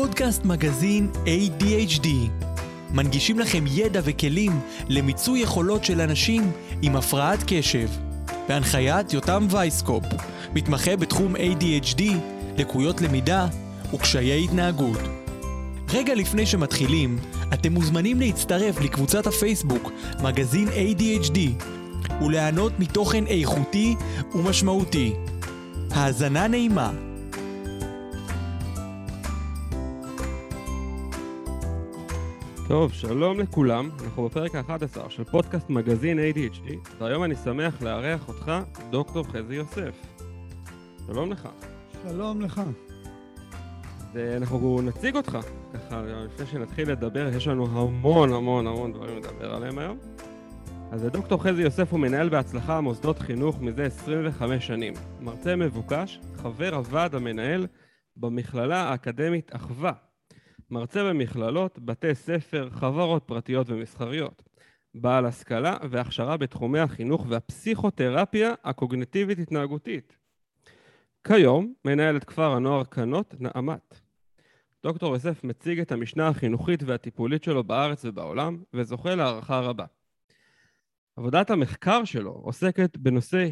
פודקאסט מגזין ADHD. מנגישים לכם ידע וכלים למיצוי יכולות של אנשים עם הפרעת קשב. בהנחיית יותם וייסקופ, מתמחה בתחום ADHD, לקויות למידה וקשיי התנהגות. רגע לפני שמתחילים, אתם מוזמנים להצטרף לקבוצת הפייסבוק מגזין ADHD וליהנות מתוכן איכותי ומשמעותי. האזנה נעימה. טוב, שלום לכולם, אנחנו בפרק ה-11 של פודקאסט מגזין ADHD, והיום אני שמח לארח אותך, דוקטור חזי יוסף. שלום לך. שלום לך. ואנחנו נציג אותך, ככה, לפני שנתחיל לדבר, יש לנו המון המון המון דברים לדבר עליהם היום. אז דוקטור חזי יוסף הוא מנהל בהצלחה מוסדות חינוך מזה 25 שנים. מרצה מבוקש, חבר הוועד המנהל במכללה האקדמית אחווה. מרצה במכללות, בתי ספר, חברות פרטיות ומסחריות. בעל השכלה והכשרה בתחומי החינוך והפסיכותרפיה הקוגניטיבית-התנהגותית. כיום מנהל את כפר הנוער כנות נעמת. דוקטור יוסף מציג את המשנה החינוכית והטיפולית שלו בארץ ובעולם, וזוכה להערכה רבה. עבודת המחקר שלו עוסקת בנושא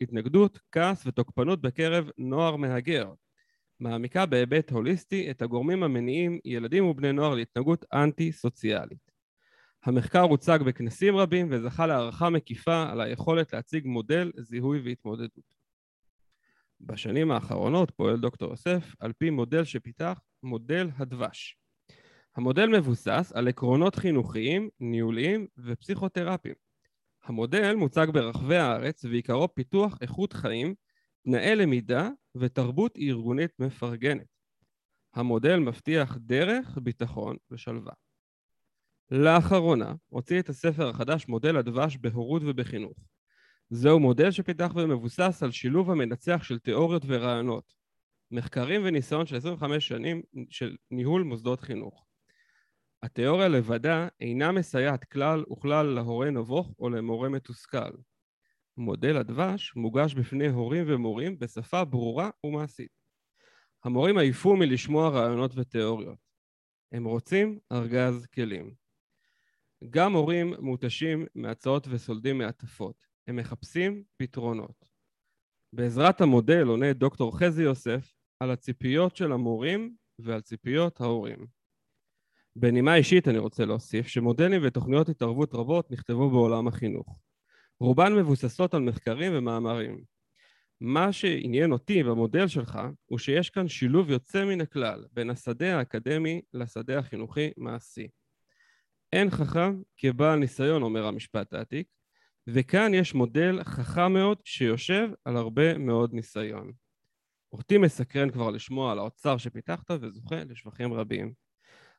התנגדות, כעס ותוקפנות בקרב נוער מהגר. מעמיקה בהיבט הוליסטי את הגורמים המניעים ילדים ובני נוער להתנהגות אנטי-סוציאלית. המחקר הוצג בכנסים רבים וזכה להערכה מקיפה על היכולת להציג מודל זיהוי והתמודדות. בשנים האחרונות פועל דוקטור יוסף על פי מודל שפיתח, מודל הדבש. המודל מבוסס על עקרונות חינוכיים, ניהוליים ופסיכותרפיים. המודל מוצג ברחבי הארץ ועיקרו פיתוח איכות חיים, תנאי למידה ותרבות ארגונית מפרגנת. המודל מבטיח דרך, ביטחון ושלווה. לאחרונה הוציא את הספר החדש מודל הדבש בהורות ובחינוך. זהו מודל שפיתח ומבוסס על שילוב המנצח של תיאוריות ורעיונות, מחקרים וניסיון של 25 שנים של ניהול מוסדות חינוך. התיאוריה לבדה אינה מסייעת כלל וכלל להורה נבוך או למורה מתוסכל. מודל הדבש מוגש בפני הורים ומורים בשפה ברורה ומעשית. המורים עייפו מלשמוע רעיונות ותיאוריות. הם רוצים ארגז כלים. גם הורים מותשים מהצעות וסולדים מהטפות. הם מחפשים פתרונות. בעזרת המודל עונה דוקטור חזי יוסף על הציפיות של המורים ועל ציפיות ההורים. בנימה אישית אני רוצה להוסיף שמודלים ותוכניות התערבות רבות נכתבו בעולם החינוך. רובן מבוססות על מחקרים ומאמרים. מה שעניין אותי במודל שלך הוא שיש כאן שילוב יוצא מן הכלל בין השדה האקדמי לשדה החינוכי-מעשי. אין חכם כבעל ניסיון, אומר המשפט העתיק, וכאן יש מודל חכם מאוד שיושב על הרבה מאוד ניסיון. אותי מסקרן כבר לשמוע על האוצר שפיתחת וזוכה לשבחים רבים.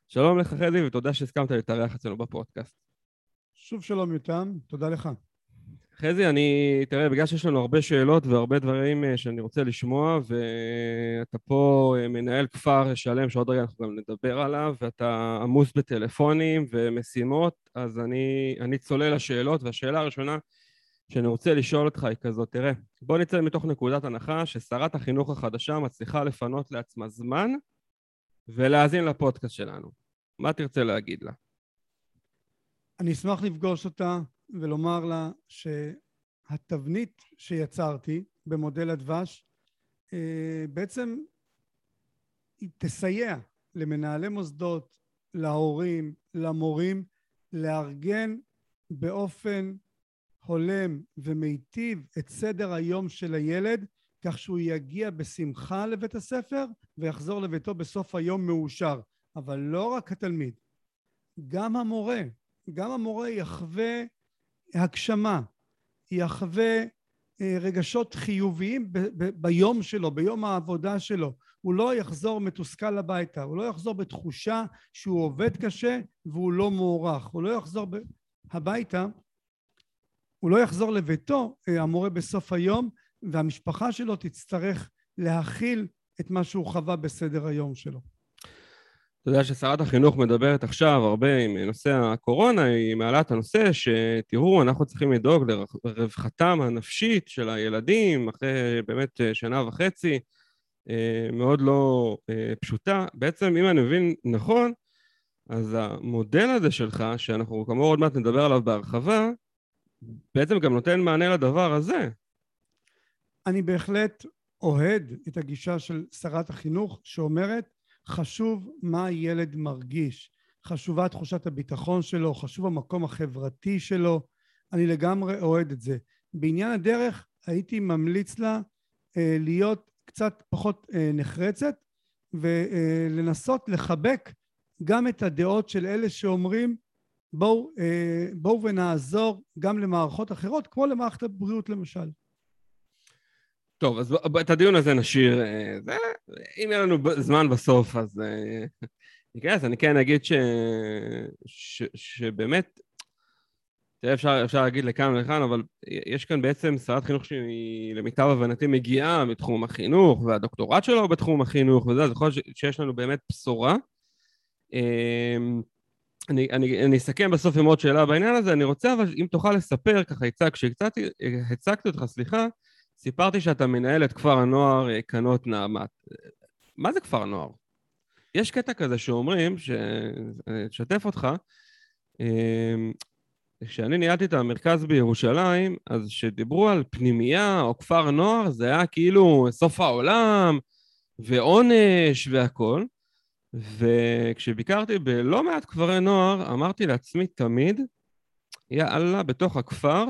שלום לך חזי ותודה שהסכמת להתארח אצלנו בפודקאסט. שוב שלום יותם, תודה לך. חזי, אני, תראה, בגלל שיש לנו הרבה שאלות והרבה דברים אה, שאני רוצה לשמוע, ואתה פה אה, מנהל כפר שלם שעוד רגע אנחנו גם נדבר עליו, ואתה עמוס בטלפונים ומשימות, אז אני, אני צולל לשאלות, והשאלה הראשונה שאני רוצה לשאול אותך היא כזאת, תראה, בוא נצא מתוך נקודת הנחה ששרת החינוך החדשה מצליחה לפנות לעצמה זמן ולהאזין לפודקאסט שלנו. מה תרצה להגיד לה? אני אשמח לפגוש אותה ולומר לה שהתבנית שיצרתי במודל הדבש אה, בעצם היא תסייע למנהלי מוסדות, להורים, למורים, לארגן באופן הולם ומיטיב את סדר היום של הילד כך שהוא יגיע בשמחה לבית הספר ויחזור לביתו בסוף היום מאושר. אבל לא רק התלמיד, גם המורה, גם המורה יחווה הגשמה, יחווה אה, רגשות חיוביים ב- ב- ביום שלו, ביום העבודה שלו. הוא לא יחזור מתוסכל הביתה, הוא לא יחזור בתחושה שהוא עובד קשה והוא לא מוערך. הוא לא יחזור ב- הביתה, הוא לא יחזור לביתו, אה, המורה בסוף היום, והמשפחה שלו תצטרך להכיל את מה שהוא חווה בסדר היום שלו. אתה יודע ששרת החינוך מדברת עכשיו הרבה עם נושא הקורונה, היא מעלה את הנושא שתראו, אנחנו צריכים לדאוג לרווחתם הנפשית של הילדים אחרי באמת שנה וחצי אה, מאוד לא אה, פשוטה. בעצם, אם אני מבין נכון, אז המודל הזה שלך, שאנחנו כאמור עוד מעט נדבר עליו בהרחבה, בעצם גם נותן מענה לדבר הזה. אני בהחלט אוהד את הגישה של שרת החינוך שאומרת חשוב מה הילד מרגיש, חשובה תחושת הביטחון שלו, חשוב המקום החברתי שלו, אני לגמרי אוהד את זה. בעניין הדרך הייתי ממליץ לה אה, להיות קצת פחות אה, נחרצת ולנסות לחבק גם את הדעות של אלה שאומרים בואו, אה, בואו ונעזור גם למערכות אחרות כמו למערכת הבריאות למשל. טוב, אז את הדיון הזה נשאיר. אה, זה, אם יהיה לנו זמן בסוף, אז ניכנס. אני כן אגיד ש, ש, שבאמת, תראה, אפשר, אפשר להגיד לכאן ולכאן, אבל יש כאן בעצם שרת חינוך שהיא, למיטב הבנתי, מגיעה מתחום החינוך, והדוקטורט שלו בתחום החינוך וזה, אז יכול להיות שיש לנו באמת בשורה. אמ, אני, אני, אני אסכם בסוף עם עוד שאלה בעניין הזה, אני רוצה אבל אם תוכל לספר, ככה הצג, כשהצגתי אותך, סליחה, סיפרתי שאתה מנהל את כפר הנוער אה, קנות נעמת. מה זה כפר נוער? יש קטע כזה שאומרים, שאשתף אותך, אמ, כשאני ניהלתי את המרכז בירושלים, אז כשדיברו על פנימייה או כפר נוער, זה היה כאילו סוף העולם ועונש והכול. וכשביקרתי בלא מעט כפרי נוער, אמרתי לעצמי תמיד, יא אללה, בתוך הכפר,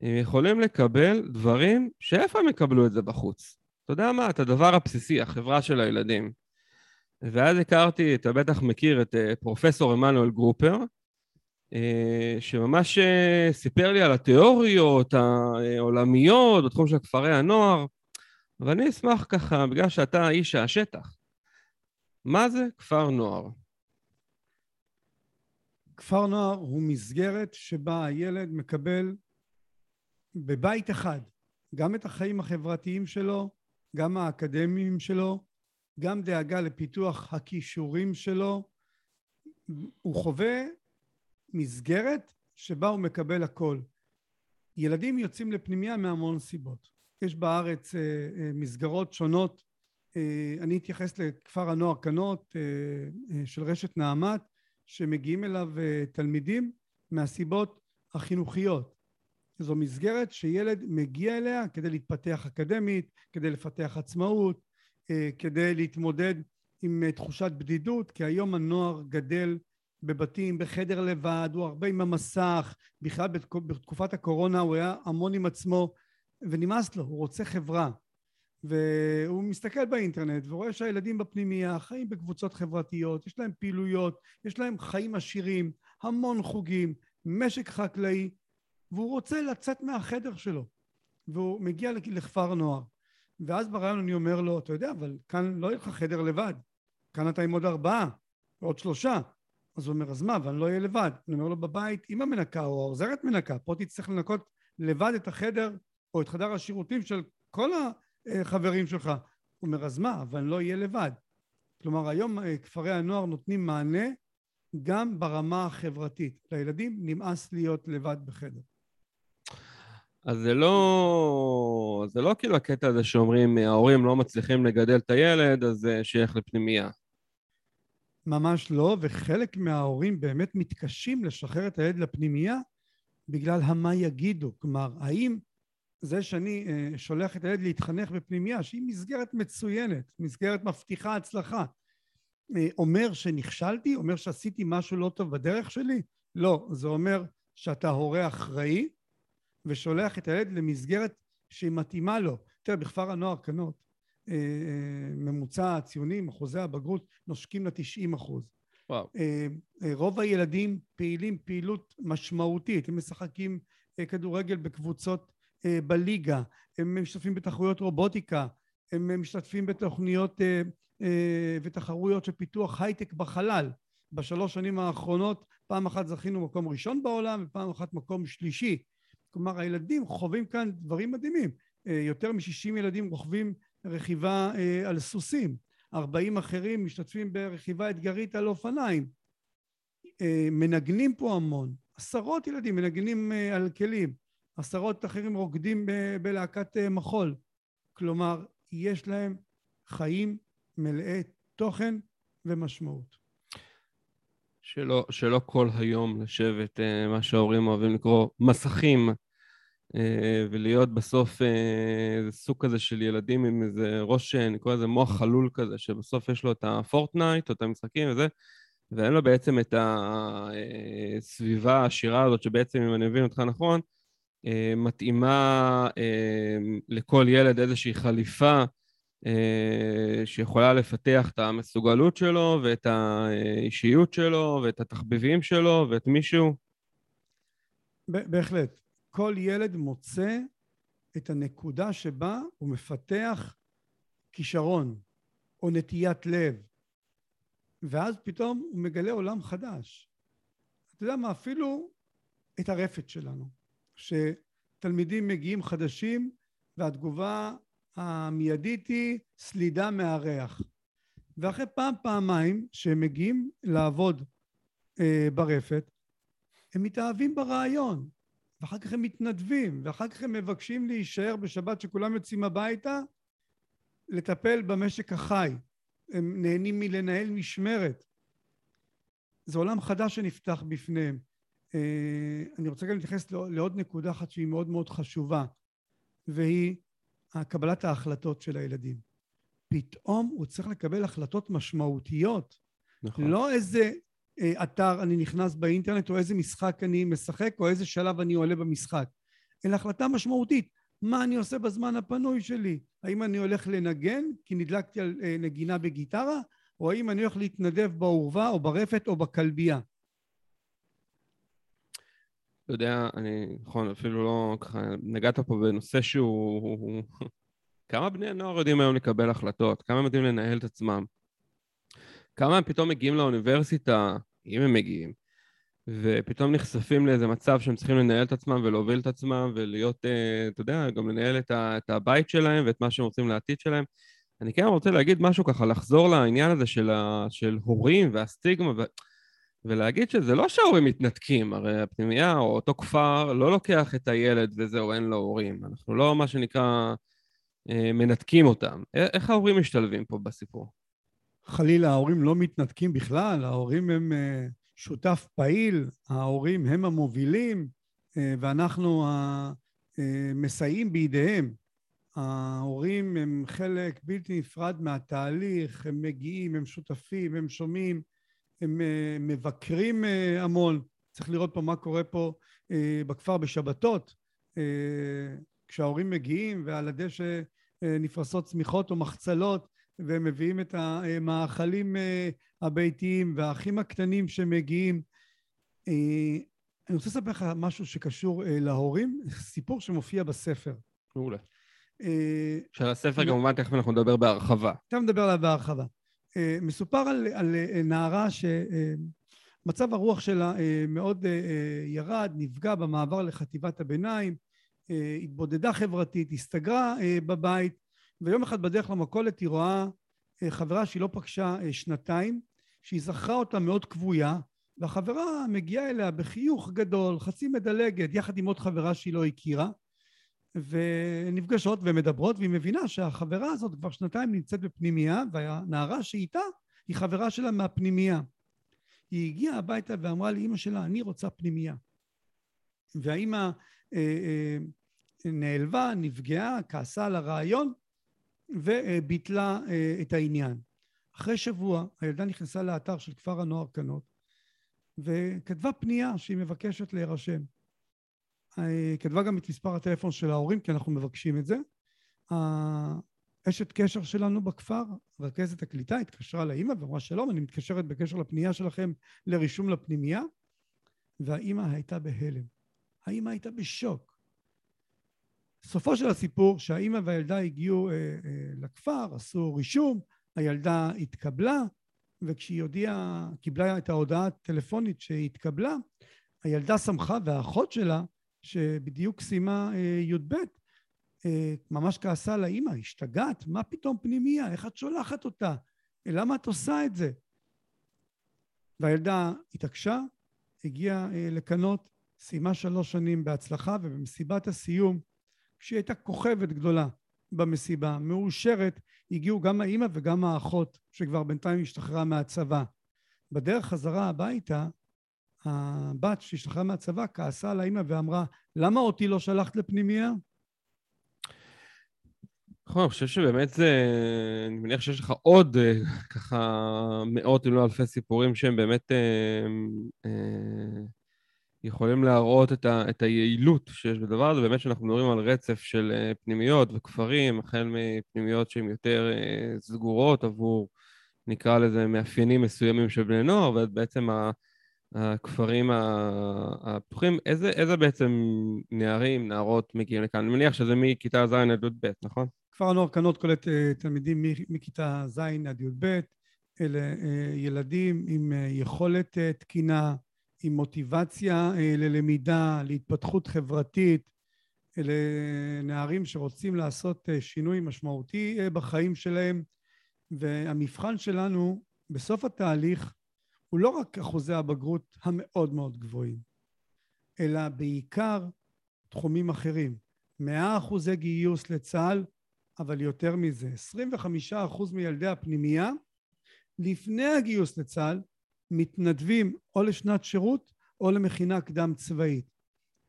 הם יכולים לקבל דברים שאיפה הם יקבלו את זה בחוץ? אתה יודע מה? את הדבר הבסיסי, החברה של הילדים. ואז הכרתי, אתה בטח מכיר את אה, פרופסור עמנואל גרופר, אה, שממש אה, סיפר לי על התיאוריות העולמיות בתחום של כפרי הנוער, אבל אני אשמח ככה, בגלל שאתה איש השטח, מה זה כפר נוער? כפר נוער הוא מסגרת שבה הילד מקבל בבית אחד גם את החיים החברתיים שלו, גם האקדמיים שלו, גם דאגה לפיתוח הכישורים שלו. הוא חווה מסגרת שבה הוא מקבל הכל. ילדים יוצאים לפנימייה מהמון סיבות. יש בארץ אה, אה, מסגרות שונות אה, אני אתייחס לכפר הנוער קנות אה, אה, של רשת נעמת שמגיעים אליו תלמידים מהסיבות החינוכיות. זו מסגרת שילד מגיע אליה כדי להתפתח אקדמית, כדי לפתח עצמאות, כדי להתמודד עם תחושת בדידות, כי היום הנוער גדל בבתים, בחדר לבד, הוא הרבה עם המסך, בכלל בתקופת הקורונה הוא היה המון עם עצמו ונמאס לו, הוא רוצה חברה. והוא מסתכל באינטרנט ורואה שהילדים בפנימייה חיים בקבוצות חברתיות, יש להם פעילויות, יש להם חיים עשירים, המון חוגים, משק חקלאי, והוא רוצה לצאת מהחדר שלו, והוא מגיע לכפר נוער. ואז ברעיון אני אומר לו, אתה יודע, אבל כאן לא יהיה לך חדר לבד, כאן אתה עם עוד ארבעה, עוד שלושה. אז הוא אומר, אז מה, ואני לא אהיה לבד. אני אומר לו, בבית אמא מנקה או העוזרת מנקה, פה תצטרך לנקות לבד את החדר או את חדר השירותים של כל ה... אה, שלך. הוא אומר, אז מה, אבל אני לא אהיה לבד. כלומר, היום אה, כפרי הנוער נותנים מענה גם ברמה החברתית. לילדים נמאס להיות לבד בחדר. אז זה לא, זה לא כאילו הקטע הזה שאומרים ההורים לא מצליחים לגדל את הילד, אז זה שייך לפנימייה. ממש לא, וחלק מההורים באמת מתקשים לשחרר את הילד לפנימייה בגלל המה יגידו. כלומר, האם זה שאני אה, שולח את הילד להתחנך בפנימייה שהיא מסגרת מצוינת, מסגרת מבטיחה הצלחה, אה, אומר שנכשלתי? אומר שעשיתי משהו לא טוב בדרך שלי? לא, זה אומר שאתה הורה אחראי ושולח את הילד למסגרת שהיא מתאימה לו. תראה, בכפר הנוער קנות, אה, ממוצע הציונים, אחוזי הבגרות, נושקים ל-90 אחוז. וואו. רוב הילדים פעילים פעילות משמעותית, הם משחקים כדורגל בקבוצות אה, בליגה, הם משתתפים בתחרויות רובוטיקה, הם משתתפים בתוכניות אה, אה, ותחרויות של פיתוח הייטק בחלל. בשלוש שנים האחרונות פעם אחת זכינו מקום ראשון בעולם ופעם אחת מקום שלישי. כלומר הילדים חווים כאן דברים מדהימים. יותר מ-60 ילדים רוכבים רכיבה על סוסים, 40 אחרים משתתפים ברכיבה אתגרית על אופניים. מנגנים פה המון, עשרות ילדים מנגנים על כלים. עשרות אחרים רוקדים בלהקת אה, מחול. כלומר, יש להם חיים מלאי תוכן ומשמעות. שלא, שלא כל היום לשבת, אה, מה שההורים אוהבים לקרוא, מסכים, אה, ולהיות בסוף אה, איזה סוג כזה של ילדים עם איזה ראש, אני קורא לזה מוח חלול כזה, שבסוף יש לו את הפורטנייט או את המשחקים וזה, ואין לו בעצם את הסביבה העשירה הזאת, שבעצם, אם אני מבין אותך נכון, מתאימה לכל ילד איזושהי חליפה אה, שיכולה לפתח את המסוגלות שלו ואת האישיות שלו ואת התחביבים שלו ואת מישהו. בהחלט. כל ילד מוצא את הנקודה שבה הוא מפתח כישרון או נטיית לב, ואז פתאום הוא מגלה עולם חדש. אתה יודע מה, אפילו את הרפת שלנו, שתלמידים מגיעים חדשים והתגובה המיידית היא סלידה מהריח. ואחרי פעם פעמיים שהם מגיעים לעבוד אה, ברפת הם מתאהבים ברעיון ואחר כך הם מתנדבים ואחר כך הם מבקשים להישאר בשבת שכולם יוצאים הביתה לטפל במשק החי הם נהנים מלנהל משמרת זה עולם חדש שנפתח בפניהם אה, אני רוצה גם להתייחס לעוד נקודה אחת שהיא מאוד מאוד חשובה והיא קבלת ההחלטות של הילדים. פתאום הוא צריך לקבל החלטות משמעותיות. נכון. לא איזה אתר אני נכנס באינטרנט, או איזה משחק אני משחק, או איזה שלב אני עולה במשחק, אלא החלטה משמעותית. מה אני עושה בזמן הפנוי שלי? האם אני הולך לנגן, כי נדלקתי על אה, נגינה בגיטרה, או האם אני הולך להתנדב בעורבה, או ברפת, או בכלבייה? אתה יודע, אני, נכון, אפילו לא, ככה, נגעת פה בנושא שהוא... כמה בני הנוער יודעים היום לקבל החלטות? כמה הם יודעים לנהל את עצמם? כמה הם פתאום מגיעים לאוניברסיטה, אם הם מגיעים, ופתאום נחשפים לאיזה מצב שהם צריכים לנהל את עצמם ולהוביל את עצמם ולהיות, אה, אתה יודע, גם לנהל את, ה, את הבית שלהם ואת מה שהם רוצים לעתיד שלהם. אני כן רוצה להגיד משהו ככה, לחזור לעניין הזה של, ה, של הורים והסטיגמה. ו... ולהגיד שזה לא שההורים מתנתקים, הרי הפנימייה או אותו כפר לא לוקח את הילד וזהו, אין לו הורים. אנחנו לא, מה שנקרא, אה, מנתקים אותם. איך ההורים משתלבים פה בסיפור? חלילה, ההורים לא מתנתקים בכלל, ההורים הם אה, שותף פעיל, ההורים הם המובילים, אה, ואנחנו המסייעים בידיהם. ההורים הם חלק בלתי נפרד מהתהליך, הם מגיעים, הם שותפים, הם שומעים, הם אה, מבקרים אה, המון. צריך לראות פה מה קורה פה אה, בכפר בשבתות, כשההורים מגיעים ועל הדשא נפרסות צמיחות או מחצלות והם מביאים את המאכלים הביתיים והאחים הקטנים שמגיעים. אני רוצה לספר לך משהו שקשור להורים, סיפור שמופיע בספר. מעולה. של הספר כמובן, תכף אנחנו נדבר בהרחבה. תכף נדבר עליו בהרחבה. אה, מסופר על, על אה, נערה שמצב הרוח שלה אה, מאוד ירד, נפגע במעבר לחטיבת הביניים, התבודדה חברתית, הסתגרה בבית, ויום אחד בדרך למכולת היא רואה חברה שהיא לא פגשה שנתיים, שהיא זכרה אותה מאוד כבויה, והחברה מגיעה אליה בחיוך גדול, חצי מדלגת, יחד עם עוד חברה שהיא לא הכירה, ונפגשות ומדברות, והיא מבינה שהחברה הזאת כבר שנתיים נמצאת בפנימייה, והנערה שאיתה היא חברה שלה מהפנימייה. היא הגיעה הביתה ואמרה לאימא שלה, אני רוצה פנימייה. והאימא אה, אה, נעלבה, נפגעה, כעסה על הרעיון, וביטלה אה, את העניין. אחרי שבוע הילדה נכנסה לאתר של כפר הנוער קנות, וכתבה פנייה שהיא מבקשת להירשם. אה, כתבה גם את מספר הטלפון של ההורים, כי אנחנו מבקשים את זה. אשת קשר שלנו בכפר, רכזת הקליטה, התקשרה לאימא ואמרה שלום, אני מתקשרת בקשר לפנייה שלכם לרישום לפנימייה, והאימא הייתה בהלם. האימא הייתה בשוק. סופו של הסיפור שהאימא והילדה הגיעו אה, אה, לכפר, עשו רישום, הילדה התקבלה, וכשהיא הודיעה, קיבלה את ההודעה הטלפונית שהיא התקבלה, הילדה שמחה והאחות שלה שבדיוק סיימה אה, י"ב, אה, ממש כעסה לאימא, השתגעת? מה פתאום פנימייה? איך את שולחת אותה? למה את עושה את זה? והילדה התעקשה, הגיעה אה, לקנות, סיימה שלוש שנים בהצלחה, ובמסיבת הסיום, כשהיא הייתה כוכבת גדולה, במסיבה, מאושרת, הגיעו גם האימא וגם האחות, שכבר בינתיים השתחררה מהצבא. בדרך חזרה הביתה, הבת שהשתחררה מהצבא כעסה על האימא ואמרה, למה אותי לא שלחת לפנימייה? נכון, אני חושב שבאמת זה... אני מניח שיש לך עוד אה, ככה מאות אם לא אלפי סיפורים שהם באמת אה, אה, יכולים להראות את, ה, את היעילות שיש בדבר הזה. באמת שאנחנו מדברים על רצף של אה, פנימיות וכפרים, החל מפנימיות שהן יותר אה, סגורות עבור, נקרא לזה, מאפיינים מסוימים של בני נוער, ובעצם. הכפרים הפתוחים, איזה, איזה בעצם נערים, נערות מגיעים לכאן? אני מניח שזה מכיתה ז' עד י"ב, נכון? כפר הנוער קנות קולט אה, תלמידים מכיתה ז' עד י"ב, אלה ילדים עם יכולת תקינה, עם מוטיבציה ללמידה, להתפתחות חברתית, אלה נערים שרוצים לעשות שינוי משמעותי בחיים שלהם, והמבחן שלנו בסוף התהליך הוא לא רק אחוזי הבגרות המאוד מאוד גבוהים, אלא בעיקר תחומים אחרים. מאה אחוזי גיוס לצה"ל, אבל יותר מזה, 25 אחוז מילדי הפנימייה לפני הגיוס לצה"ל מתנדבים או לשנת שירות או למכינה קדם צבאית.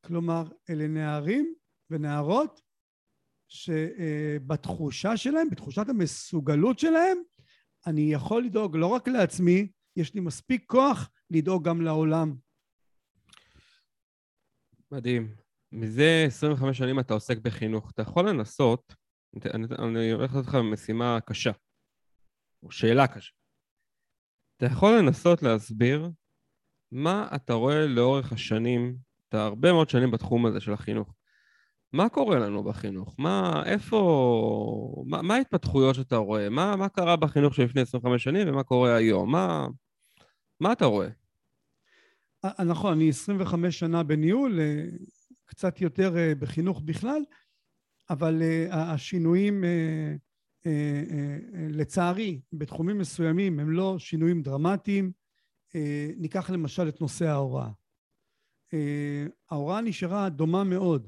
כלומר, אלה נערים ונערות שבתחושה שלהם, בתחושת המסוגלות שלהם, אני יכול לדאוג לא רק לעצמי, יש לי מספיק כוח לדאוג גם לעולם. מדהים. מזה 25 שנים אתה עוסק בחינוך. אתה יכול לנסות, אני, הולך לעשות לך משימה קשה, או שאלה קשה. אתה יכול לנסות להסביר מה אתה רואה לאורך השנים, אתה הרבה מאוד שנים בתחום הזה של החינוך. מה קורה לנו בחינוך? מה, איפה, מה, מה ההתפתחויות שאתה רואה? מה, מה קרה בחינוך של לפני 25 שנים ומה קורה היום? מה, מה אתה רואה? אה, נכון, אני 25 שנה בניהול, אה, קצת יותר אה, בחינוך בכלל, אבל השינויים לצערי בתחומים מסוימים הם לא שינויים דרמטיים. ניקח למשל את נושא ההוראה. ההוראה נשארה דומה מאוד.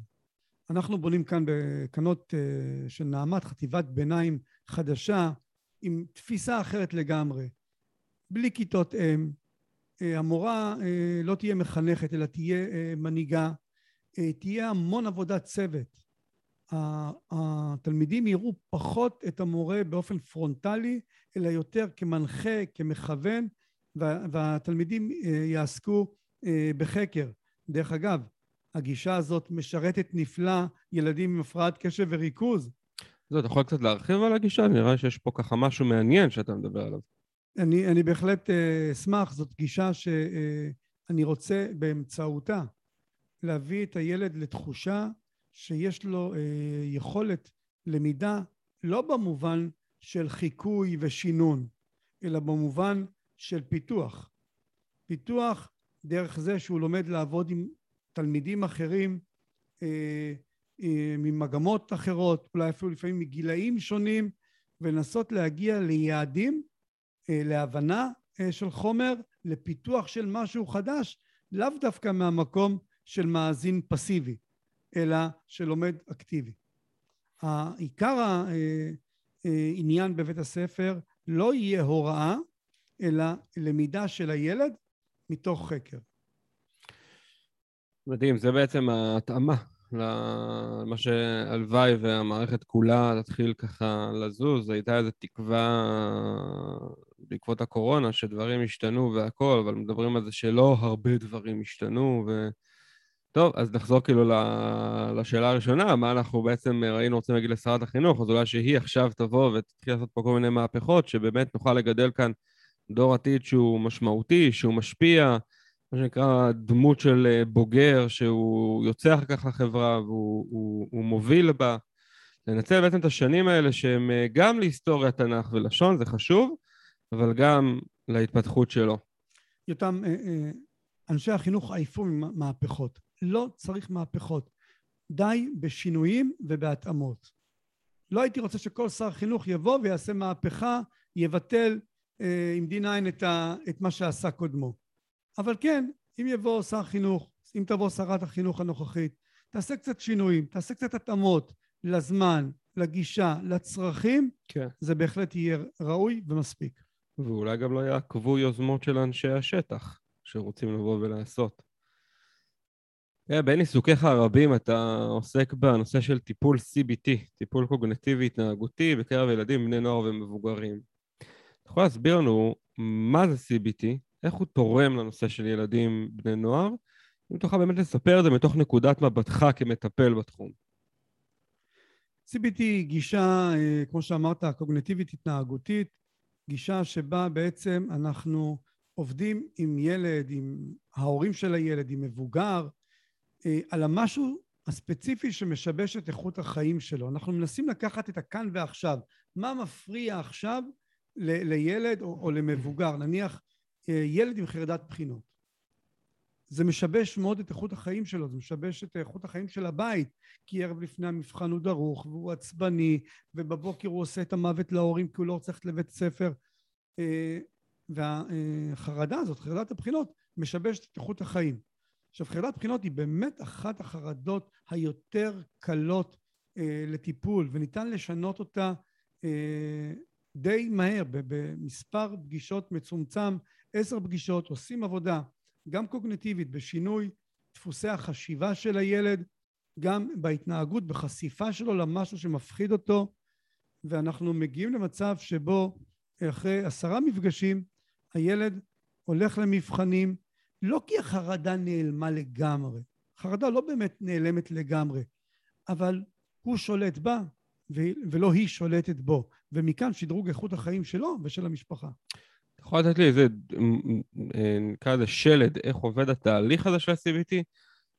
אנחנו בונים כאן בקנות של נעמת חטיבת ביניים חדשה עם תפיסה אחרת לגמרי. בלי כיתות אם, אה, המורה אה, לא תהיה מחנכת אלא תהיה אה, מנהיגה, תהיה המון עבודת צוות. התלמידים יראו פחות את המורה באופן פרונטלי אלא יותר כמנחה, כמכוון והתלמידים יעסקו בחקר. דרך אגב, הגישה הזאת משרתת נפלא ילדים עם הפרעת קשב וריכוז. זה, אתה יכול קצת להרחיב על הגישה? נראה שיש פה ככה משהו מעניין שאתה מדבר עליו. אני, אני בהחלט אה, אשמח, זאת גישה שאני רוצה באמצעותה להביא את הילד לתחושה שיש לו אה, יכולת למידה לא במובן של חיקוי ושינון, אלא במובן של פיתוח. פיתוח דרך זה שהוא לומד לעבוד עם תלמידים אחרים אה, ממגמות אחרות, אולי אפילו לפעמים מגילאים שונים, ולנסות להגיע ליעדים אה, להבנה אה, של חומר, לפיתוח של משהו חדש, לאו דווקא מהמקום של מאזין פסיבי, אלא של לומד אקטיבי. עיקר העניין אה, בבית הספר לא יהיה הוראה, אלא למידה של הילד מתוך חקר. מדהים, זה בעצם ההתאמה למה שהלוואי והמערכת כולה תתחיל ככה לזוז. הייתה איזו תקווה בעקבות הקורונה שדברים השתנו והכול, אבל מדברים על זה שלא הרבה דברים השתנו, ו... טוב, אז נחזור כאילו לשאלה הראשונה, מה אנחנו בעצם היינו רוצים להגיד לשרת החינוך, אז אולי שהיא עכשיו תבוא ותתחיל לעשות פה כל מיני מהפכות, שבאמת נוכל לגדל כאן דור עתיד שהוא משמעותי, שהוא משפיע, מה שנקרא דמות של אה, בוגר, שהוא יוצא אחר כך לחברה והוא הוא, הוא מוביל בה. לנצל בעצם את השנים האלה שהם אה, גם להיסטוריה, תנ"ך ולשון, זה חשוב, אבל גם להתפתחות שלו. יותם, אה, אנשי החינוך עייפו ממהפכות. לא צריך מהפכות. די בשינויים ובהתאמות. לא הייתי רוצה שכל שר חינוך יבוא ויעשה מהפכה, יבטל עם D9 את, את מה שעשה קודמו. אבל כן, אם יבוא שר חינוך, אם תבוא שרת החינוך הנוכחית, תעשה קצת שינויים, תעשה קצת התאמות לזמן, לגישה, לצרכים, כן. זה בהחלט יהיה ראוי ומספיק. ואולי גם לא יעקבו יוזמות של אנשי השטח שרוצים לבוא ולעשות. Yeah, בין עיסוקיך הרבים אתה עוסק בנושא של טיפול CBT, טיפול קוגנטיבי התנהגותי בקרב ילדים, בני נוער ומבוגרים. אתה יכול להסביר לנו מה זה CBT, איך הוא תורם לנושא של ילדים, בני נוער, אם תוכל באמת לספר את זה מתוך נקודת מבטך כמטפל בתחום. CBT היא גישה, אה, כמו שאמרת, קוגנטיבית התנהגותית, גישה שבה בעצם אנחנו עובדים עם ילד, עם ההורים של הילד, עם מבוגר, על המשהו הספציפי שמשבש את איכות החיים שלו. אנחנו מנסים לקחת את הכאן ועכשיו. מה מפריע עכשיו לילד או, או למבוגר? נניח אה, ילד עם חרדת בחינות. זה משבש מאוד את איכות החיים שלו, זה משבש את איכות החיים של הבית, כי ערב לפני המבחן הוא דרוך והוא עצבני, ובבוקר הוא עושה את המוות להורים כי הוא לא רוצה ללכת לבית ספר. אה, והחרדה הזאת, חרדת הבחינות, משבשת את איכות החיים. עכשיו, חרדת בחינות היא באמת אחת החרדות היותר קלות אה, לטיפול, וניתן לשנות אותה אה, די מהר, במספר פגישות מצומצם, עשר פגישות, עושים עבודה גם קוגניטיבית בשינוי דפוסי החשיבה של הילד, גם בהתנהגות, בחשיפה שלו למשהו שמפחיד אותו, ואנחנו מגיעים למצב שבו אחרי עשרה מפגשים הילד הולך למבחנים, לא כי החרדה נעלמה לגמרי, חרדה לא באמת נעלמת לגמרי, אבל הוא שולט בה ולא היא שולטת בו, ומכאן שדרוג איכות החיים שלו ושל המשפחה. אתה יכול לתת לי איזה, אה, נקרא לזה שלד, איך עובד התהליך הזה של ה-CBT?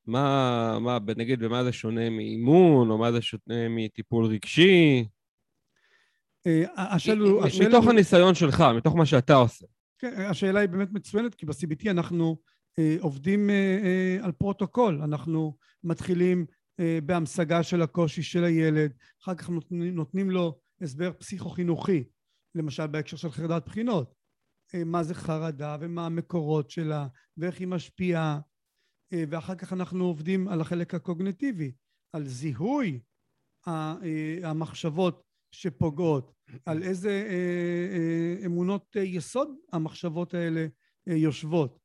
מה, מה, נגיד, במה זה שונה מאימון, או מה זה שונה מטיפול רגשי? אה, השאלה... מתוך הניסיון שלך, מתוך מה שאתה עושה. כן, השאלה היא באמת מצוינת, כי ב-CBT אנחנו עובדים אה, אה, על פרוטוקול. אנחנו מתחילים אה, בהמשגה של הקושי של הילד, אחר כך נותנים, לו הסבר פסיכו-חינוכי, למשל בהקשר של חרדת בחינות. אה, מה זה חרדה ומה המקורות שלה ואיך היא משפיעה אה, ואחר כך אנחנו עובדים על החלק הקוגנטיבי, על זיהוי אה, המחשבות שפוגעות, על איזה אמונות יסוד המחשבות האלה יושבות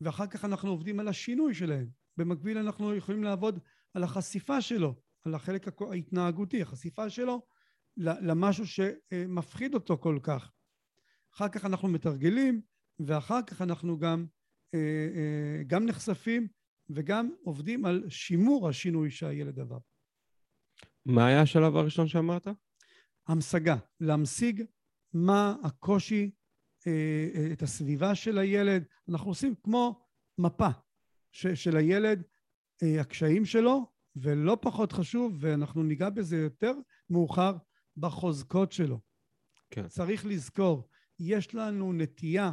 ואחר כך אנחנו עובדים על השינוי שלהן. במקביל אנחנו יכולים לעבוד על החשיפה שלו, על החלק ההתנהגותי, החשיפה שלו למשהו שמפחיד אותו כל כך. אחר כך אנחנו מתרגלים ואחר כך אנחנו גם, אה, אה, גם נחשפים וגם עובדים על שימור השינוי שהילד עבר. מה היה השלב הראשון שאמרת? המשגה, להמשיג מה הקושי, את הסביבה של הילד. אנחנו עושים כמו מפה של הילד, הקשיים שלו, ולא פחות חשוב, ואנחנו ניגע בזה יותר מאוחר, בחוזקות שלו. כן. צריך לזכור, יש לנו נטייה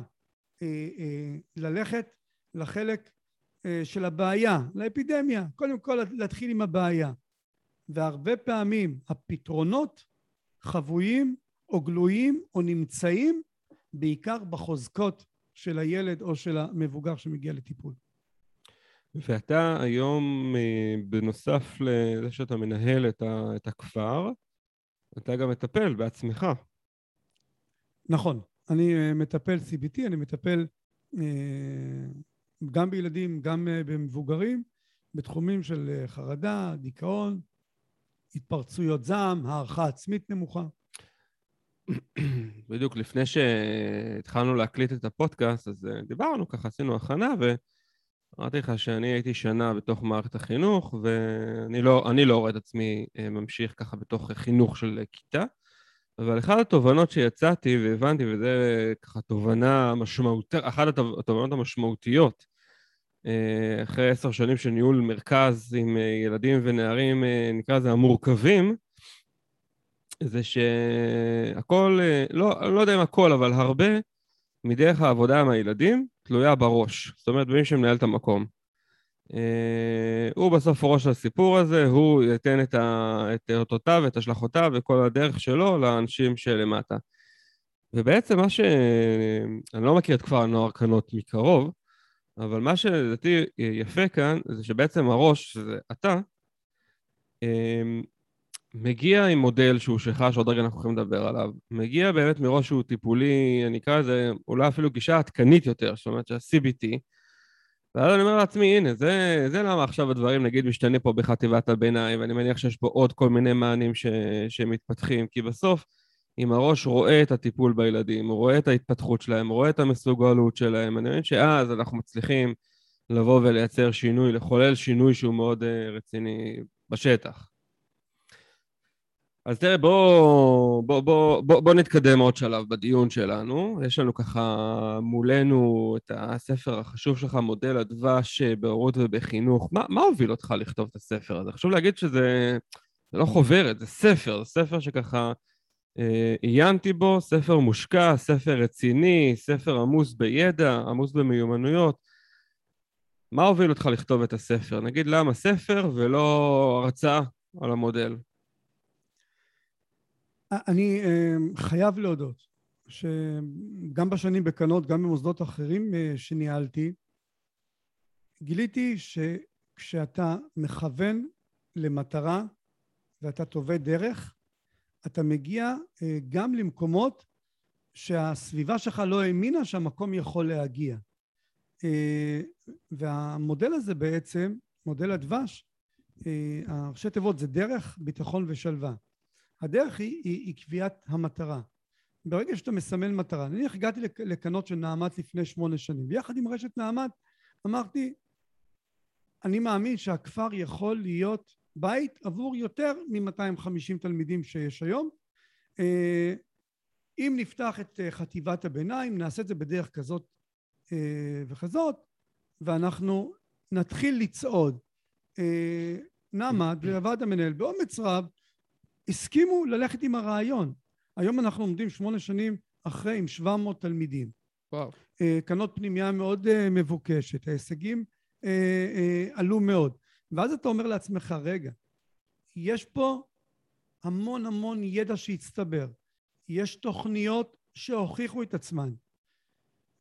אה, אה, ללכת לחלק אה, של הבעיה, לאפידמיה, קודם כל להתחיל עם הבעיה. והרבה פעמים הפתרונות חבויים או גלויים או נמצאים בעיקר בחוזקות של הילד או של המבוגר שמגיע לטיפול. ואתה היום, בנוסף לזה שאתה מנהל את הכפר, אתה גם מטפל בעצמך. נכון. אני אה, מטפל CBT, אני מטפל אה, גם בילדים, גם אה, במבוגרים, בתחומים של חרדה, דיכאון, התפרצויות זעם, הערכה עצמית נמוכה. בדיוק לפני שהתחלנו להקליט את הפודקאסט, אז דיברנו, ככה עשינו הכנה, ואמרתי לך שאני הייתי שנה בתוך מערכת החינוך, ואני לא, לא רואה את עצמי ממשיך ככה בתוך חינוך של כיתה. אבל אחת התובנות שיצאתי והבנתי, וזה ככה תובנה משמעותית, אחת התובנות המשמעותיות, אה, אחרי עשר שנים של ניהול מרכז עם אה, ילדים ונערים, אה, נקרא לזה המורכבים, זה שהכל, לא, לא יודע אם הכל, אבל הרבה מדרך העבודה עם הילדים תלויה בראש. זאת אומרת, במי שמנהל את המקום. Uh, הוא בסוף ראש הסיפור הזה, הוא ייתן את, ה, את אותותיו ואת השלכותיו וכל הדרך שלו לאנשים שלמטה. ובעצם מה ש... אני לא מכיר את כפר הנוער קנות מקרוב, אבל מה שלדעתי יפה כאן זה שבעצם הראש, שזה אתה, um, מגיע עם מודל שהוא שלך, שעוד רגע אנחנו יכולים לדבר עליו, מגיע באמת מראש שהוא טיפולי, אני אקרא לזה אולי אפילו גישה עדכנית יותר, זאת אומרת שה-CBT, ואז אני אומר לעצמי, הנה, זה, זה למה עכשיו הדברים, נגיד, משתנה פה בחטיבת הביניים, ואני מניח שיש פה עוד כל מיני מענים ש, שמתפתחים, כי בסוף, אם הראש רואה את הטיפול בילדים, הוא רואה את ההתפתחות שלהם, הוא רואה את המסוגלות שלהם, אני מבין שאז אנחנו מצליחים לבוא ולייצר שינוי, לחולל שינוי שהוא מאוד uh, רציני בשטח. אז תראה, בוא, בוא, בוא, בוא, בוא נתקדם עוד שלב בדיון שלנו. יש לנו ככה מולנו את הספר החשוב שלך, מודל הדבש בהורות ובחינוך. מה, מה הוביל אותך לכתוב את הספר הזה? חשוב להגיד שזה לא חוברת, זה ספר, זה ספר שככה אה, עיינתי בו, ספר מושקע, ספר רציני, ספר עמוס בידע, עמוס במיומנויות. מה הוביל אותך לכתוב את הספר? נגיד למה ספר ולא הרצאה על המודל? אני אה, חייב להודות שגם בשנים בקנות, גם במוסדות אחרים אה, שניהלתי, גיליתי שכשאתה מכוון למטרה ואתה תובע דרך, אתה מגיע אה, גם למקומות שהסביבה שלך לא האמינה שהמקום יכול להגיע. והמודל הזה בעצם, מודל הדבש, הראשי תיבות זה דרך, ביטחון ושלווה. הדרך היא, היא, היא קביעת המטרה. ברגע שאתה מסמן מטרה, נניח הגעתי לקנות של נעמת לפני שמונה שנים, ויחד עם רשת נעמת אמרתי, אני מאמין שהכפר יכול להיות בית עבור יותר מ-250 תלמידים שיש היום. אה, אם נפתח את אה, חטיבת הביניים, נעשה את זה בדרך כזאת אה, וכזאת, ואנחנו נתחיל לצעוד. נעמת והוועד המנהל באומץ רב הסכימו ללכת עם הרעיון. היום אנחנו עומדים שמונה שנים אחרי עם 700 תלמידים. וואו. אה, קנות פנימייה מאוד אה, מבוקשת, ההישגים אה, עלו מאוד. ואז אתה אומר לעצמך, רגע, יש פה המון המון ידע שהצטבר, יש תוכניות שהוכיחו את עצמן.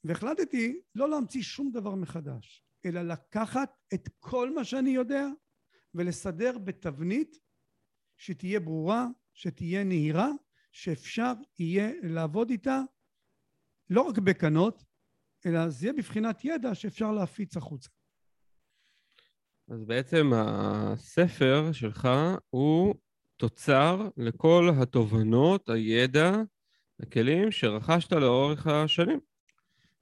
והחלטתי לא להמציא שום דבר מחדש, אלא לקחת את כל מה שאני יודע ולסדר בתבנית שתהיה ברורה, שתהיה נהירה, שאפשר יהיה לעבוד איתה לא רק בקנות, אלא זה יהיה בבחינת ידע שאפשר להפיץ החוצה. אז בעצם הספר שלך הוא תוצר לכל התובנות, הידע, הכלים שרכשת לאורך השנים.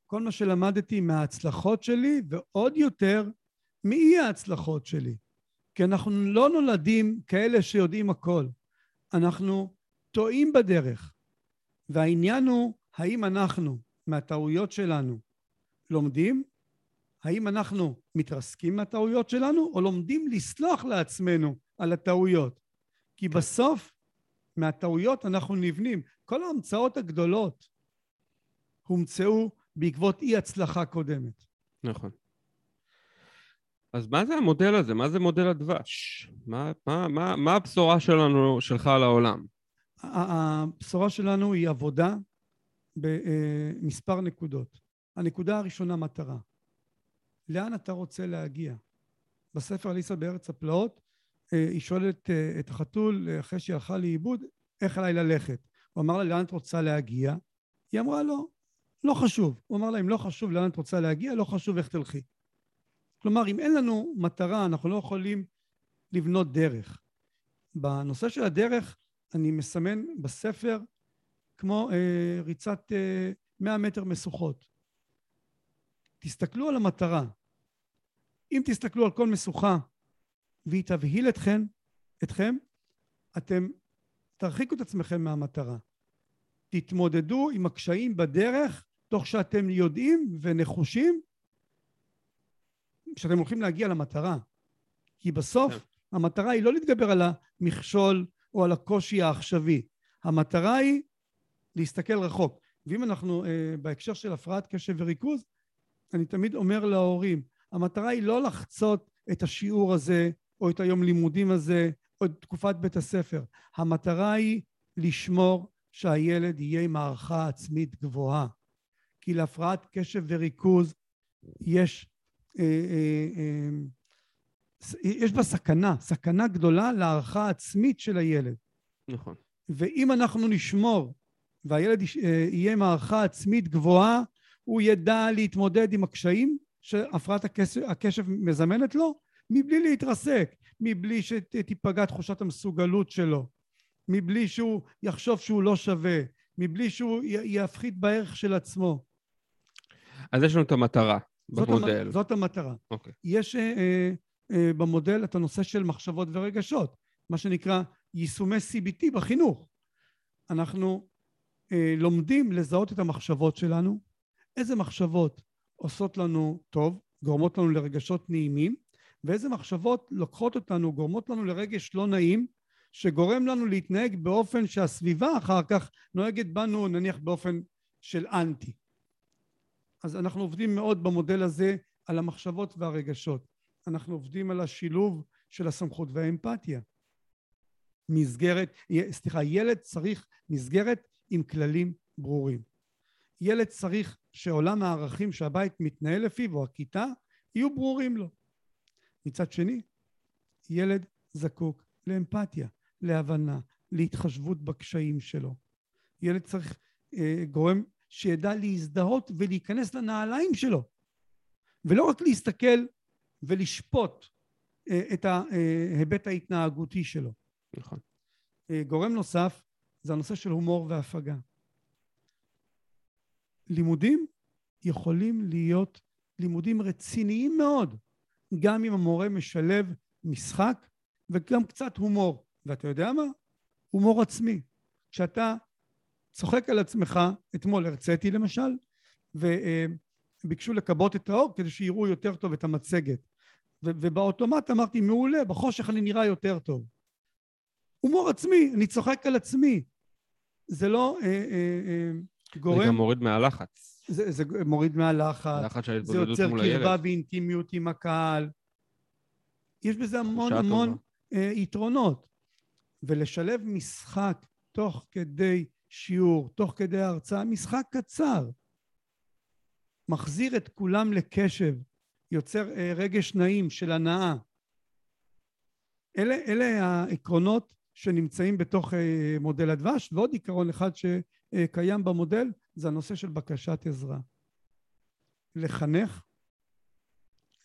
כל מה שלמדתי מההצלחות שלי, ועוד יותר מאי ההצלחות שלי. כי אנחנו לא נולדים כאלה שיודעים הכל. אנחנו טועים בדרך. והעניין הוא, האם אנחנו, מהטעויות שלנו, לומדים? האם אנחנו מתרסקים מהטעויות שלנו, או לומדים לסלוח לעצמנו על הטעויות? כי כן. בסוף, מהטעויות אנחנו נבנים. כל ההמצאות הגדולות הומצאו בעקבות אי הצלחה קודמת. נכון. אז מה זה המודל הזה? מה זה מודל הדבש? מה, מה, מה, מה הבשורה שלנו, שלך לעולם? הבשורה שלנו היא עבודה במספר נקודות. הנקודה הראשונה, מטרה. לאן אתה רוצה להגיע? בספר אליסה בארץ הפלאות, אה, היא שואלת אה, את החתול, אה, אחרי שהיא הלכה לאיבוד, איך עליי ללכת? הוא אמר לה, לאן את רוצה להגיע? היא אמרה לו, לא חשוב. הוא אמר לה, אם לא חשוב לאן את רוצה להגיע, לא חשוב איך תלכי. כלומר, אם אין לנו מטרה, אנחנו לא יכולים לבנות דרך. בנושא של הדרך, אני מסמן בספר כמו אה, ריצת אה, 100 מטר משוכות. תסתכלו על המטרה. אם תסתכלו על כל משוכה והיא תבהיל אתכם, אתכם, אתם תרחיקו את עצמכם מהמטרה. תתמודדו עם הקשיים בדרך, תוך שאתם יודעים ונחושים שאתם הולכים להגיע למטרה. כי בסוף כן. המטרה היא לא להתגבר על המכשול או על הקושי העכשווי. המטרה היא להסתכל רחוק. ואם אנחנו אה, בהקשר של הפרעת קשב וריכוז, אני תמיד אומר להורים, המטרה היא לא לחצות את השיעור הזה, או את היום לימודים הזה, או את תקופת בית הספר. המטרה היא לשמור שהילד יהיה עם הערכה עצמית גבוהה. כי להפרעת קשב וריכוז יש יש בה סכנה, סכנה גדולה להערכה העצמית של הילד. נכון. ואם אנחנו נשמור והילד אה, יהיה עם הערכה עצמית גבוהה, הוא ידע להתמודד עם הקשיים שהפרעת הקשב, הקשב מזמנת לו, מבלי להתרסק, מבלי שתיפגע תחושת המסוגלות שלו, מבלי שהוא יחשוב שהוא לא שווה, מבלי שהוא יפחית בערך של עצמו. אז יש לנו את המטרה זאת במודל. המ, זאת המטרה. אוקיי. יש אה, אה, אה, במודל את הנושא של מחשבות ורגשות, מה שנקרא יישומי CBT בחינוך. אנחנו אה, לומדים לזהות את המחשבות שלנו, איזה מחשבות עושות לנו טוב, גורמות לנו לרגשות נעימים, ואיזה מחשבות לוקחות אותנו, גורמות לנו לרגש לא נעים, שגורם לנו להתנהג באופן שהסביבה אחר כך נוהגת בנו נניח באופן של אנטי. אז אנחנו עובדים מאוד במודל הזה על המחשבות והרגשות. אנחנו עובדים על השילוב של הסמכות והאמפתיה. מסגרת, סליחה, ילד צריך מסגרת עם כללים ברורים. ילד צריך שעולם הערכים שהבית מתנהל לפיו או הכיתה יהיו ברורים לו. מצד שני, ילד זקוק לאמפתיה, להבנה, להתחשבות בקשיים שלו. ילד צריך אה, גורם שידע להזדהות ולהיכנס לנעליים שלו, ולא רק להסתכל ולשפוט אה, את ההיבט ההתנהגותי שלו. נכון. אה, גורם נוסף זה הנושא של הומור והפגה. לימודים יכולים להיות לימודים רציניים מאוד, גם אם המורה משלב משחק וגם קצת הומור. ואתה יודע מה? הומור עצמי. כשאתה צוחק על עצמך, אתמול הרציתי למשל, וביקשו לכבות את האור כדי שיראו יותר טוב את המצגת. ובאוטומט אמרתי, מעולה, בחושך אני נראה יותר טוב. הומור עצמי, אני צוחק על עצמי. זה לא אה, אה, אה, גורם... זה גם מוריד מהלחץ. זה, זה מוריד מהלחץ. לחץ של זה יוצר קרבה ואינטימיות עם הקהל. יש בזה המון המון אה, יתרונות. ולשלב משחק תוך כדי שיעור, תוך כדי הרצאה, משחק קצר, מחזיר את כולם לקשב, יוצר אה, רגש נעים של הנאה. אלה, אלה העקרונות שנמצאים בתוך אה, מודל הדבש, ועוד עיקרון אחד שקיים במודל זה הנושא של בקשת עזרה. לחנך,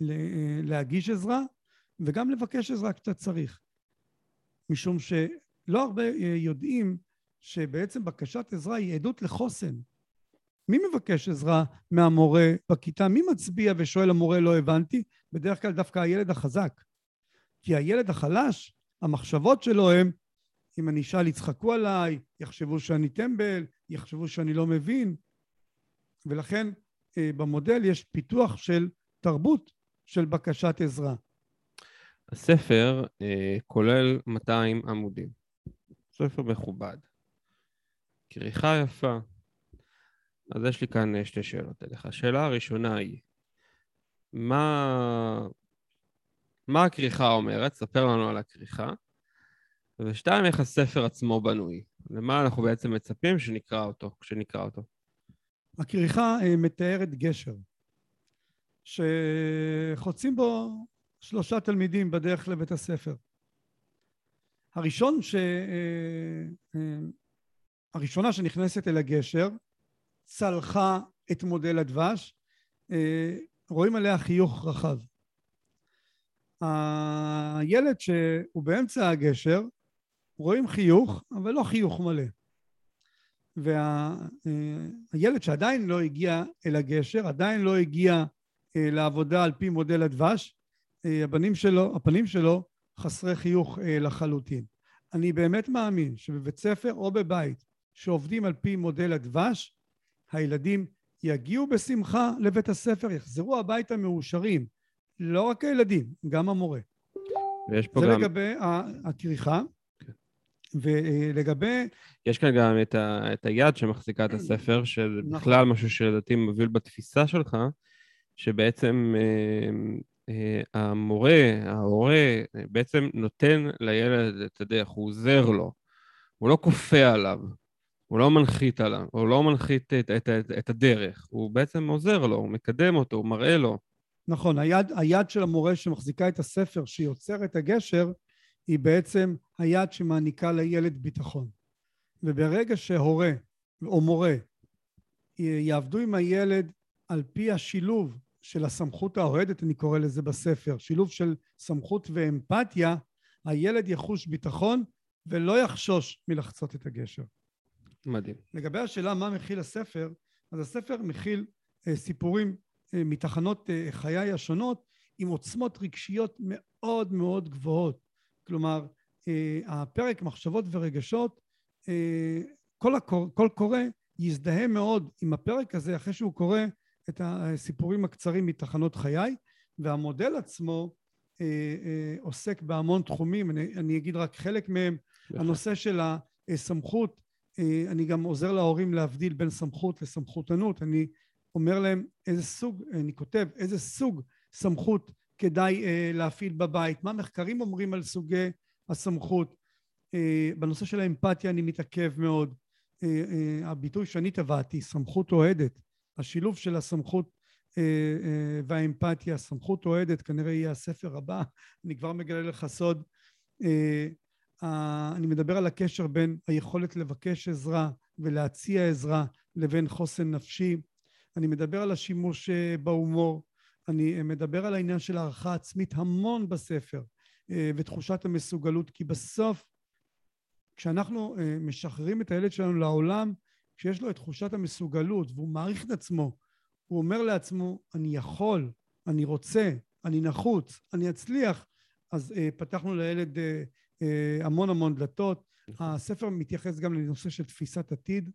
אה, להגיש עזרה, וגם לבקש עזרה כשאתה צריך. משום שלא הרבה אה, יודעים שבעצם בקשת עזרה היא עדות לחוסן. מי מבקש עזרה מהמורה בכיתה? מי מצביע ושואל המורה לא הבנתי? בדרך כלל דווקא הילד החזק. כי הילד החלש, המחשבות שלו הם אם אני אשאל יצחקו עליי, יחשבו שאני טמבל, יחשבו שאני לא מבין. ולכן אה, במודל יש פיתוח של תרבות של בקשת עזרה. הספר אה, כולל 200 עמודים. ספר מכובד. כריכה יפה. אז יש לי כאן אה, שתי שאלות אליך. השאלה הראשונה היא, מה, מה הכריכה אומרת? ספר לנו על הכריכה. ושתיים, איך הספר עצמו בנוי. למה אנחנו בעצם מצפים שנקרא אותו, כשנקרא אותו. הכריכה אה, מתארת גשר, שחוצים בו שלושה תלמידים בדרך לבית הספר. הראשון ש... אה, הראשונה שנכנסת אל הגשר צלחה את מודל הדבש, רואים עליה חיוך רחב. הילד שהוא באמצע הגשר רואים חיוך, אבל לא חיוך מלא. והילד וה, שעדיין לא הגיע אל הגשר, עדיין לא הגיע אה, לעבודה על פי מודל הדבש, אה, הבנים שלו, הפנים שלו חסרי חיוך אה, לחלוטין. אני באמת מאמין שבבית ספר או בבית שעובדים על פי מודל הדבש, הילדים יגיעו בשמחה לבית הספר, יחזרו הביתה מאושרים. לא רק הילדים, גם המורה. ויש פה זה גם... לגבי הכריכה. ולגבי... יש כאן גם את, ה, את היד שמחזיקה את הספר, שזה נכון. בכלל משהו שלדעתי מביא בתפיסה שלך, שבעצם אה, אה, המורה, ההורה, בעצם נותן לילד את הדרך, הוא עוזר לו, הוא לא כופה עליו, הוא לא מנחית עליו, הוא לא מנחית את, את, את, את הדרך, הוא בעצם עוזר לו, הוא מקדם אותו, הוא מראה לו. נכון, היד, היד של המורה שמחזיקה את הספר שיוצר את הגשר היא בעצם היד שמעניקה לילד ביטחון. וברגע שהורה או מורה יעבדו עם הילד על פי השילוב של הסמכות האוהדת, אני קורא לזה בספר, שילוב של סמכות ואמפתיה, הילד יחוש ביטחון ולא יחשוש מלחצות את הגשר. מדהים. לגבי השאלה מה מכיל הספר, אז הספר מכיל אה, סיפורים אה, מתחנות אה, חיי השונות עם עוצמות רגשיות מאוד מאוד גבוהות. כלומר, אה, הפרק מחשבות ורגשות, אה, כל, הקור, כל קורא יזדהה מאוד עם הפרק הזה אחרי שהוא קורא את הסיפורים הקצרים מתחנות חיי, והמודל עצמו אה, אה, עוסק בהמון תחומים, אני, אני אגיד רק חלק מהם, הנושא של הסמכות, אני גם עוזר להורים להבדיל בין סמכות לסמכותנות, אני אומר להם איזה סוג, אני כותב איזה סוג סמכות כדאי להפעיל בבית, מה מחקרים אומרים על סוגי הסמכות, בנושא של האמפתיה אני מתעכב מאוד, הביטוי שאני טבעתי, סמכות אוהדת, השילוב של הסמכות והאמפתיה, סמכות אוהדת, כנראה יהיה הספר הבא, אני כבר מגלה לך סוד. אני מדבר על הקשר בין היכולת לבקש עזרה ולהציע עזרה לבין חוסן נפשי. אני מדבר על השימוש בהומור. אני מדבר על העניין של הערכה עצמית המון בספר ותחושת המסוגלות, כי בסוף כשאנחנו משחררים את הילד שלנו לעולם, כשיש לו את תחושת המסוגלות והוא מעריך את עצמו הוא אומר לעצמו, אני יכול, אני רוצה, אני נחוץ, אני אצליח, אז אה, פתחנו לילד אה, אה, המון המון דלתות. נכון. הספר מתייחס גם לנושא של תפיסת עתיד,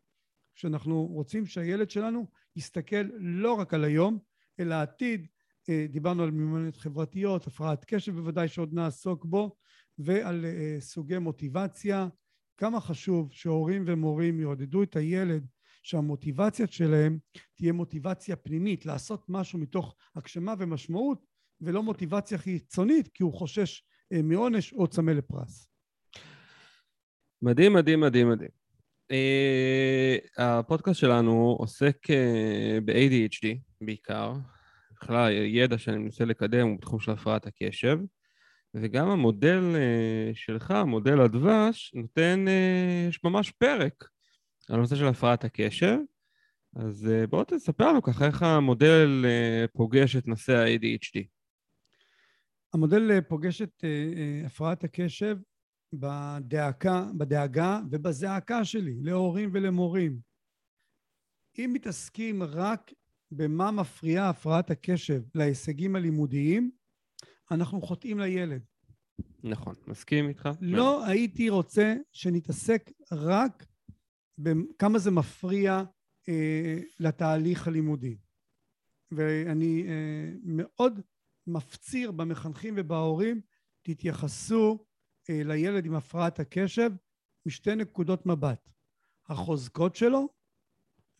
שאנחנו רוצים שהילד שלנו יסתכל לא רק על היום, אלא העתיד. אה, דיברנו על מיומנויות חברתיות, הפרעת קשב בוודאי שעוד נעסוק בו, ועל אה, סוגי מוטיבציה. כמה חשוב שהורים ומורים יעודדו את הילד שהמוטיבציה שלהם תהיה מוטיבציה פנימית, לעשות משהו מתוך הגשמה ומשמעות, ולא מוטיבציה חיצונית, כי הוא חושש אה, מעונש או צמא לפרס. מדהים, מדהים, מדהים, מדהים. Uh, הפודקאסט שלנו עוסק uh, ב-ADHD בעיקר, בכלל ידע שאני מנסה לקדם הוא בתחום של הפרעת הקשב, וגם המודל uh, שלך, מודל הדבש, נותן, uh, יש ממש פרק על הנושא של הפרעת הקשב. אז אה, בוא תספר לנו ככה איך המודל אה, פוגש את נושא ה-ADHD. המודל אה, פוגש את הפרעת הקשב בדאגה, בדאגה ובזעקה שלי להורים ולמורים. אם מתעסקים רק במה מפריעה הפרעת הקשב להישגים הלימודיים, אנחנו חוטאים לילד. נכון, מסכים איתך. לא הייתי רוצה שנתעסק רק כמה זה מפריע אה, לתהליך הלימודי. ואני אה, מאוד מפציר במחנכים ובהורים, תתייחסו אה, לילד עם הפרעת הקשב משתי נקודות מבט, החוזקות שלו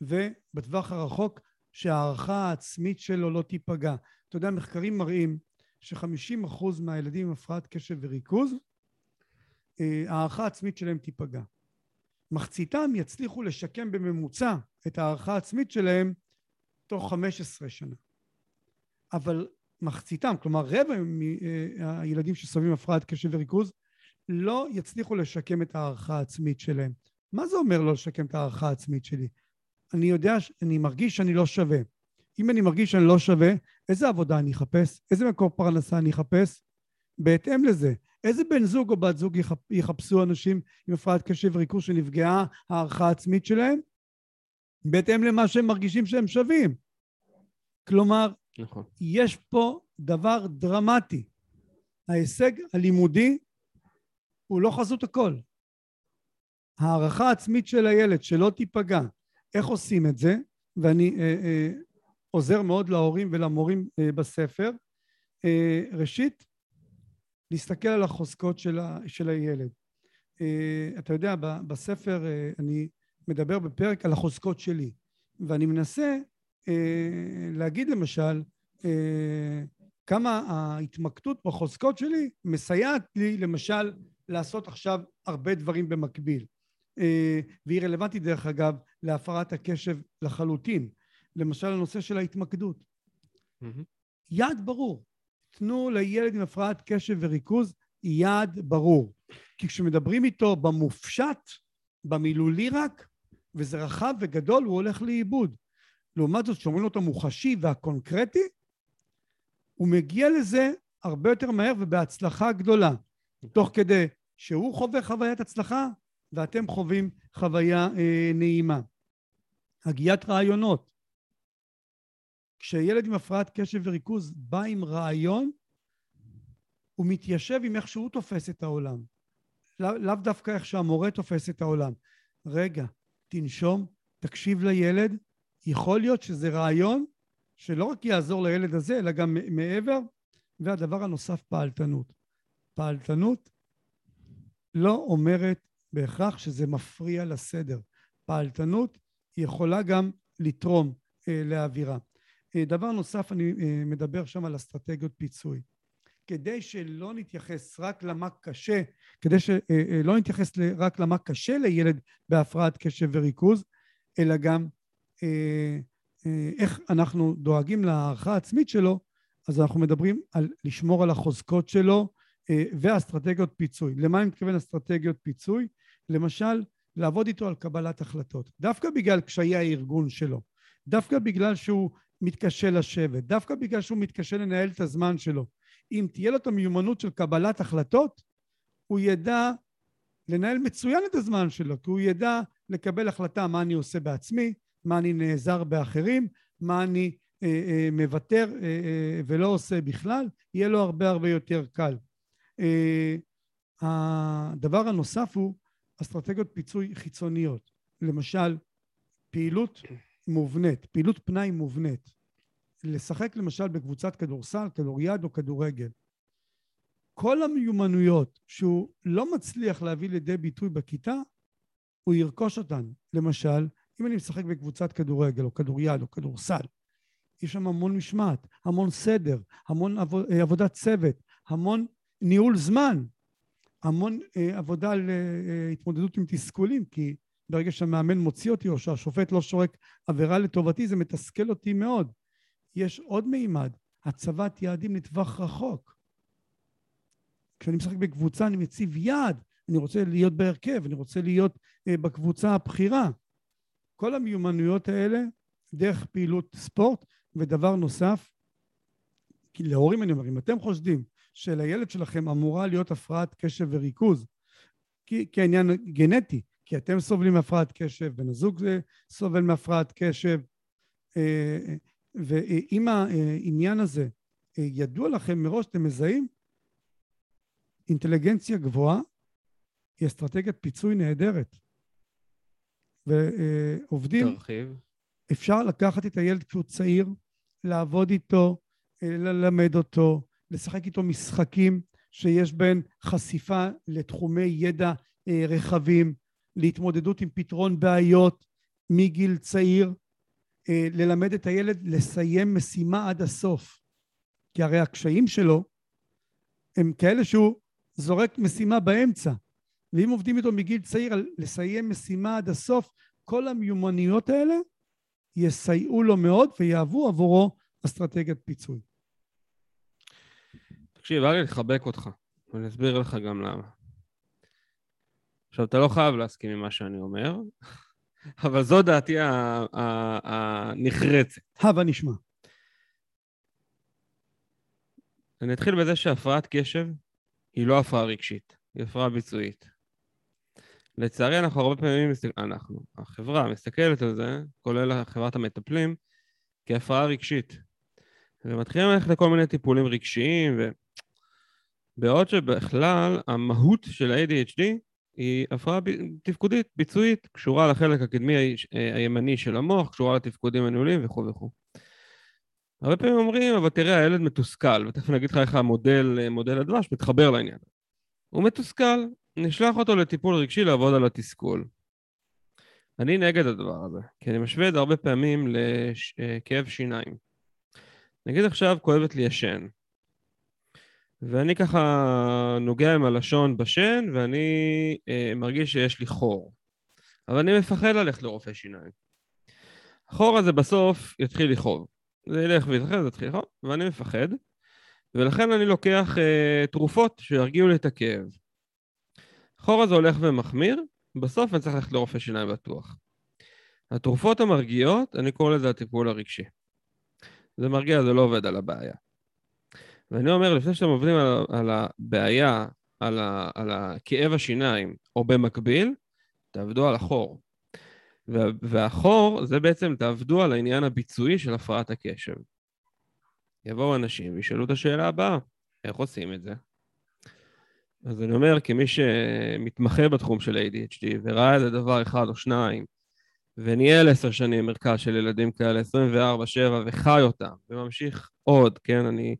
ובטווח הרחוק שההערכה העצמית שלו לא תיפגע. אתה יודע, מחקרים מראים ש-50% מהילדים עם הפרעת קשב וריכוז, אה, ההערכה העצמית שלהם תיפגע. מחציתם יצליחו לשקם בממוצע את ההערכה העצמית שלהם תוך 15 שנה. אבל מחציתם, כלומר רבע מהילדים שסובלים הפרעת קשב וריכוז, לא יצליחו לשקם את ההערכה העצמית שלהם. מה זה אומר לא לשקם את ההערכה העצמית שלי? אני יודע, אני מרגיש שאני לא שווה. אם אני מרגיש שאני לא שווה, איזה עבודה אני אחפש? איזה מקור פרנסה אני אחפש? בהתאם לזה, איזה בן זוג או בת זוג יחפשו אנשים עם הפרעת קשב וריכוז שנפגעה הערכה העצמית שלהם? בהתאם למה שהם מרגישים שהם שווים. כלומר, נכון. יש פה דבר דרמטי. ההישג הלימודי הוא לא חזות הכל. הערכה העצמית של הילד שלא תיפגע, איך עושים את זה? ואני אה, אה, עוזר מאוד להורים ולמורים אה, בספר. אה, ראשית, להסתכל על החוזקות של, ה, של הילד. Uh, אתה יודע, ב, בספר uh, אני מדבר בפרק על החוזקות שלי, ואני מנסה להגיד למשל uh, כמה ההתמקדות בחוזקות שלי מסייעת לי למשל לעשות עכשיו הרבה דברים במקביל. Uh, והיא רלוונטית דרך אגב להפרעת הקשב לחלוטין. למשל הנושא של ההתמקדות. Mm-hmm. יעד ברור. תנו לילד עם הפרעת קשב וריכוז יעד ברור. כי כשמדברים איתו במופשט, במילולי רק, וזה רחב וגדול, הוא הולך לאיבוד. לעומת זאת, כשאומרים לו את המוחשי והקונקרטי, הוא מגיע לזה הרבה יותר מהר ובהצלחה גדולה. תוך כדי שהוא חווה חוויית הצלחה ואתם חווים חוויה אה, נעימה. הגיית רעיונות. כשילד עם הפרעת קשב וריכוז בא עם רעיון, הוא מתיישב עם איך שהוא תופס את העולם. לאו לא דווקא איך שהמורה תופס את העולם. רגע, תנשום, תקשיב לילד, יכול להיות שזה רעיון שלא רק יעזור לילד הזה, אלא גם מעבר. והדבר הנוסף, פעלתנות. פעלתנות לא אומרת בהכרח שזה מפריע לסדר. פעלתנות יכולה גם לתרום אה, לאווירה. אה, דבר נוסף, אני אה, מדבר שם על אסטרטגיות פיצוי. כדי שלא נתייחס רק למה קשה, כדי שלא אה, אה, נתייחס רק למה קשה לילד בהפרעת קשב וריכוז, אלא גם איך אנחנו דואגים להערכה העצמית שלו, אז אנחנו מדברים על לשמור על החוזקות שלו ואסטרטגיות פיצוי. למה אני מתכוון אסטרטגיות פיצוי? למשל, לעבוד איתו על קבלת החלטות. דווקא בגלל קשיי הארגון שלו, דווקא בגלל שהוא מתקשה לשבת, דווקא בגלל שהוא מתקשה לנהל את הזמן שלו. אם תהיה לו את המיומנות של קבלת החלטות, הוא ידע לנהל מצוין את הזמן שלו, כי הוא ידע לקבל החלטה מה אני עושה בעצמי, מה אני נעזר באחרים, מה אני אה, אה, מוותר אה, אה, ולא עושה בכלל, יהיה לו הרבה הרבה יותר קל. אה, הדבר הנוסף הוא אסטרטגיות פיצוי חיצוניות. למשל, פעילות מובנית, פעילות פנאי מובנית. לשחק למשל בקבוצת כדורסל, כדוריד או כדורגל. כל המיומנויות שהוא לא מצליח להביא לידי ביטוי בכיתה, הוא ירכוש אותן. למשל, אם אני משחק בקבוצת כדורגל או כדוריד או כדורסל, יש שם המון משמעת, המון סדר, המון עבוד, אה, עבודת צוות, המון ניהול זמן, המון אה, עבודה על אה, אה, התמודדות עם תסכולים, כי ברגע שהמאמן מוציא אותי או שהשופט לא שורק עבירה לטובתי, זה מתסכל אותי מאוד. יש עוד מימד, הצבת יעדים לטווח רחוק. כשאני משחק בקבוצה אני מציב יעד, אני רוצה להיות בהרכב, אני רוצה להיות אה, בקבוצה הבכירה. כל המיומנויות האלה דרך פעילות ספורט, ודבר נוסף, כי להורים אני אומר, אם אתם חושדים שלילד שלכם אמורה להיות הפרעת קשב וריכוז, כי, העניין גנטי, כי אתם סובלים מהפרעת קשב, בן הזוג סובל מהפרעת קשב, אה, ואם העניין הזה ידוע לכם מראש, אתם מזהים, אינטליגנציה גבוהה היא אסטרטגיית פיצוי נהדרת. ועובדים, תרחיב. אפשר לקחת את הילד כשהוא צעיר, לעבוד איתו, ללמד אותו, לשחק איתו משחקים שיש בהם חשיפה לתחומי ידע אה, רחבים, להתמודדות עם פתרון בעיות מגיל צעיר, אה, ללמד את הילד לסיים משימה עד הסוף. כי הרי הקשיים שלו הם כאלה שהוא זורק משימה באמצע. ואם עובדים איתו מגיל צעיר על לסיים משימה עד הסוף, כל המיומנויות האלה יסייעו לו מאוד ויהוו עבורו אסטרטגיית פיצוי. תקשיב, ארי, לחבק אותך, ואני אסביר לך גם למה. עכשיו, אתה לא חייב להסכים עם מה שאני אומר, אבל זו דעתי הנחרצת. הבה נשמע. אני אתחיל בזה שהפרעת קשב היא לא הפרעה רגשית, היא הפרעה ביצועית. לצערי אנחנו הרבה פעמים, אנחנו, החברה מסתכלת על זה, כולל חברת המטפלים, כהפרעה רגשית. ומתחילים ללכת לכל מיני טיפולים רגשיים, ו... בעוד שבכלל המהות של ה-ADHD היא הפרעה תפקודית, ביצועית, קשורה לחלק הקדמי הימני של המוח, קשורה לתפקודים הניהוליים וכו' וכו'. הרבה פעמים אומרים, אבל תראה, הילד מתוסכל, ותכף אני אגיד לך איך המודל, מודל הדבש מתחבר לעניין. הוא מתוסכל, נשלח אותו לטיפול רגשי לעבוד על התסכול. אני נגד הדבר הזה, כי אני משווה את זה הרבה פעמים לכאב שיניים. נגיד עכשיו כואבת לי השן, ואני ככה נוגע עם הלשון בשן, ואני אה, מרגיש שיש לי חור. אבל אני מפחד ללכת לרופא שיניים. החור הזה בסוף יתחיל לכאוב. זה ילך ויתרחב, זה יתחיל לאכול, ואני מפחד, ולכן אני לוקח אה, תרופות שירגיעו לי את הכאב. החור הזה הולך ומחמיר, בסוף אני צריך ללכת לרופא שיניים בטוח. התרופות המרגיעות, אני קורא לזה הטיפול הרגשי. זה מרגיע, זה לא עובד על הבעיה. ואני אומר, לפני שאתם עובדים על, על הבעיה, על, ה, על הכאב השיניים, או במקביל, תעבדו על החור. וה, והחור, זה בעצם תעבדו על העניין הביצועי של הפרעת הקשב. יבואו אנשים וישאלו את השאלה הבאה, איך עושים את זה? אז אני אומר, כמי שמתמחה בתחום של ADHD וראה איזה דבר אחד או שניים, וניהל עשר שנים מרכז של ילדים כאלה, 24-7, וחי אותם, וממשיך עוד, כן? אני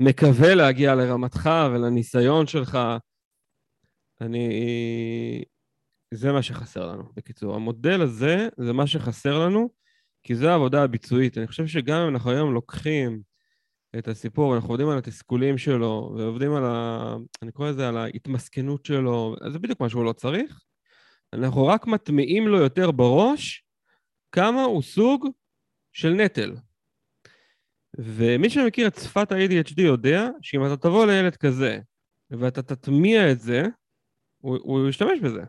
מקווה להגיע לרמתך ולניסיון שלך. אני... זה מה שחסר לנו, בקיצור. המודל הזה זה מה שחסר לנו, כי זו העבודה הביצועית. אני חושב שגם אם אנחנו היום לוקחים את הסיפור, אנחנו עובדים על התסכולים שלו, ועובדים על ה... אני קורא לזה על ההתמסכנות שלו, זה בדיוק מה שהוא לא צריך. אנחנו רק מטמיעים לו יותר בראש כמה הוא סוג של נטל. ומי שמכיר את שפת ה-ADHD יודע שאם אתה תבוא לילד כזה ואתה תטמיע את זה, הוא, הוא ישתמש בזה.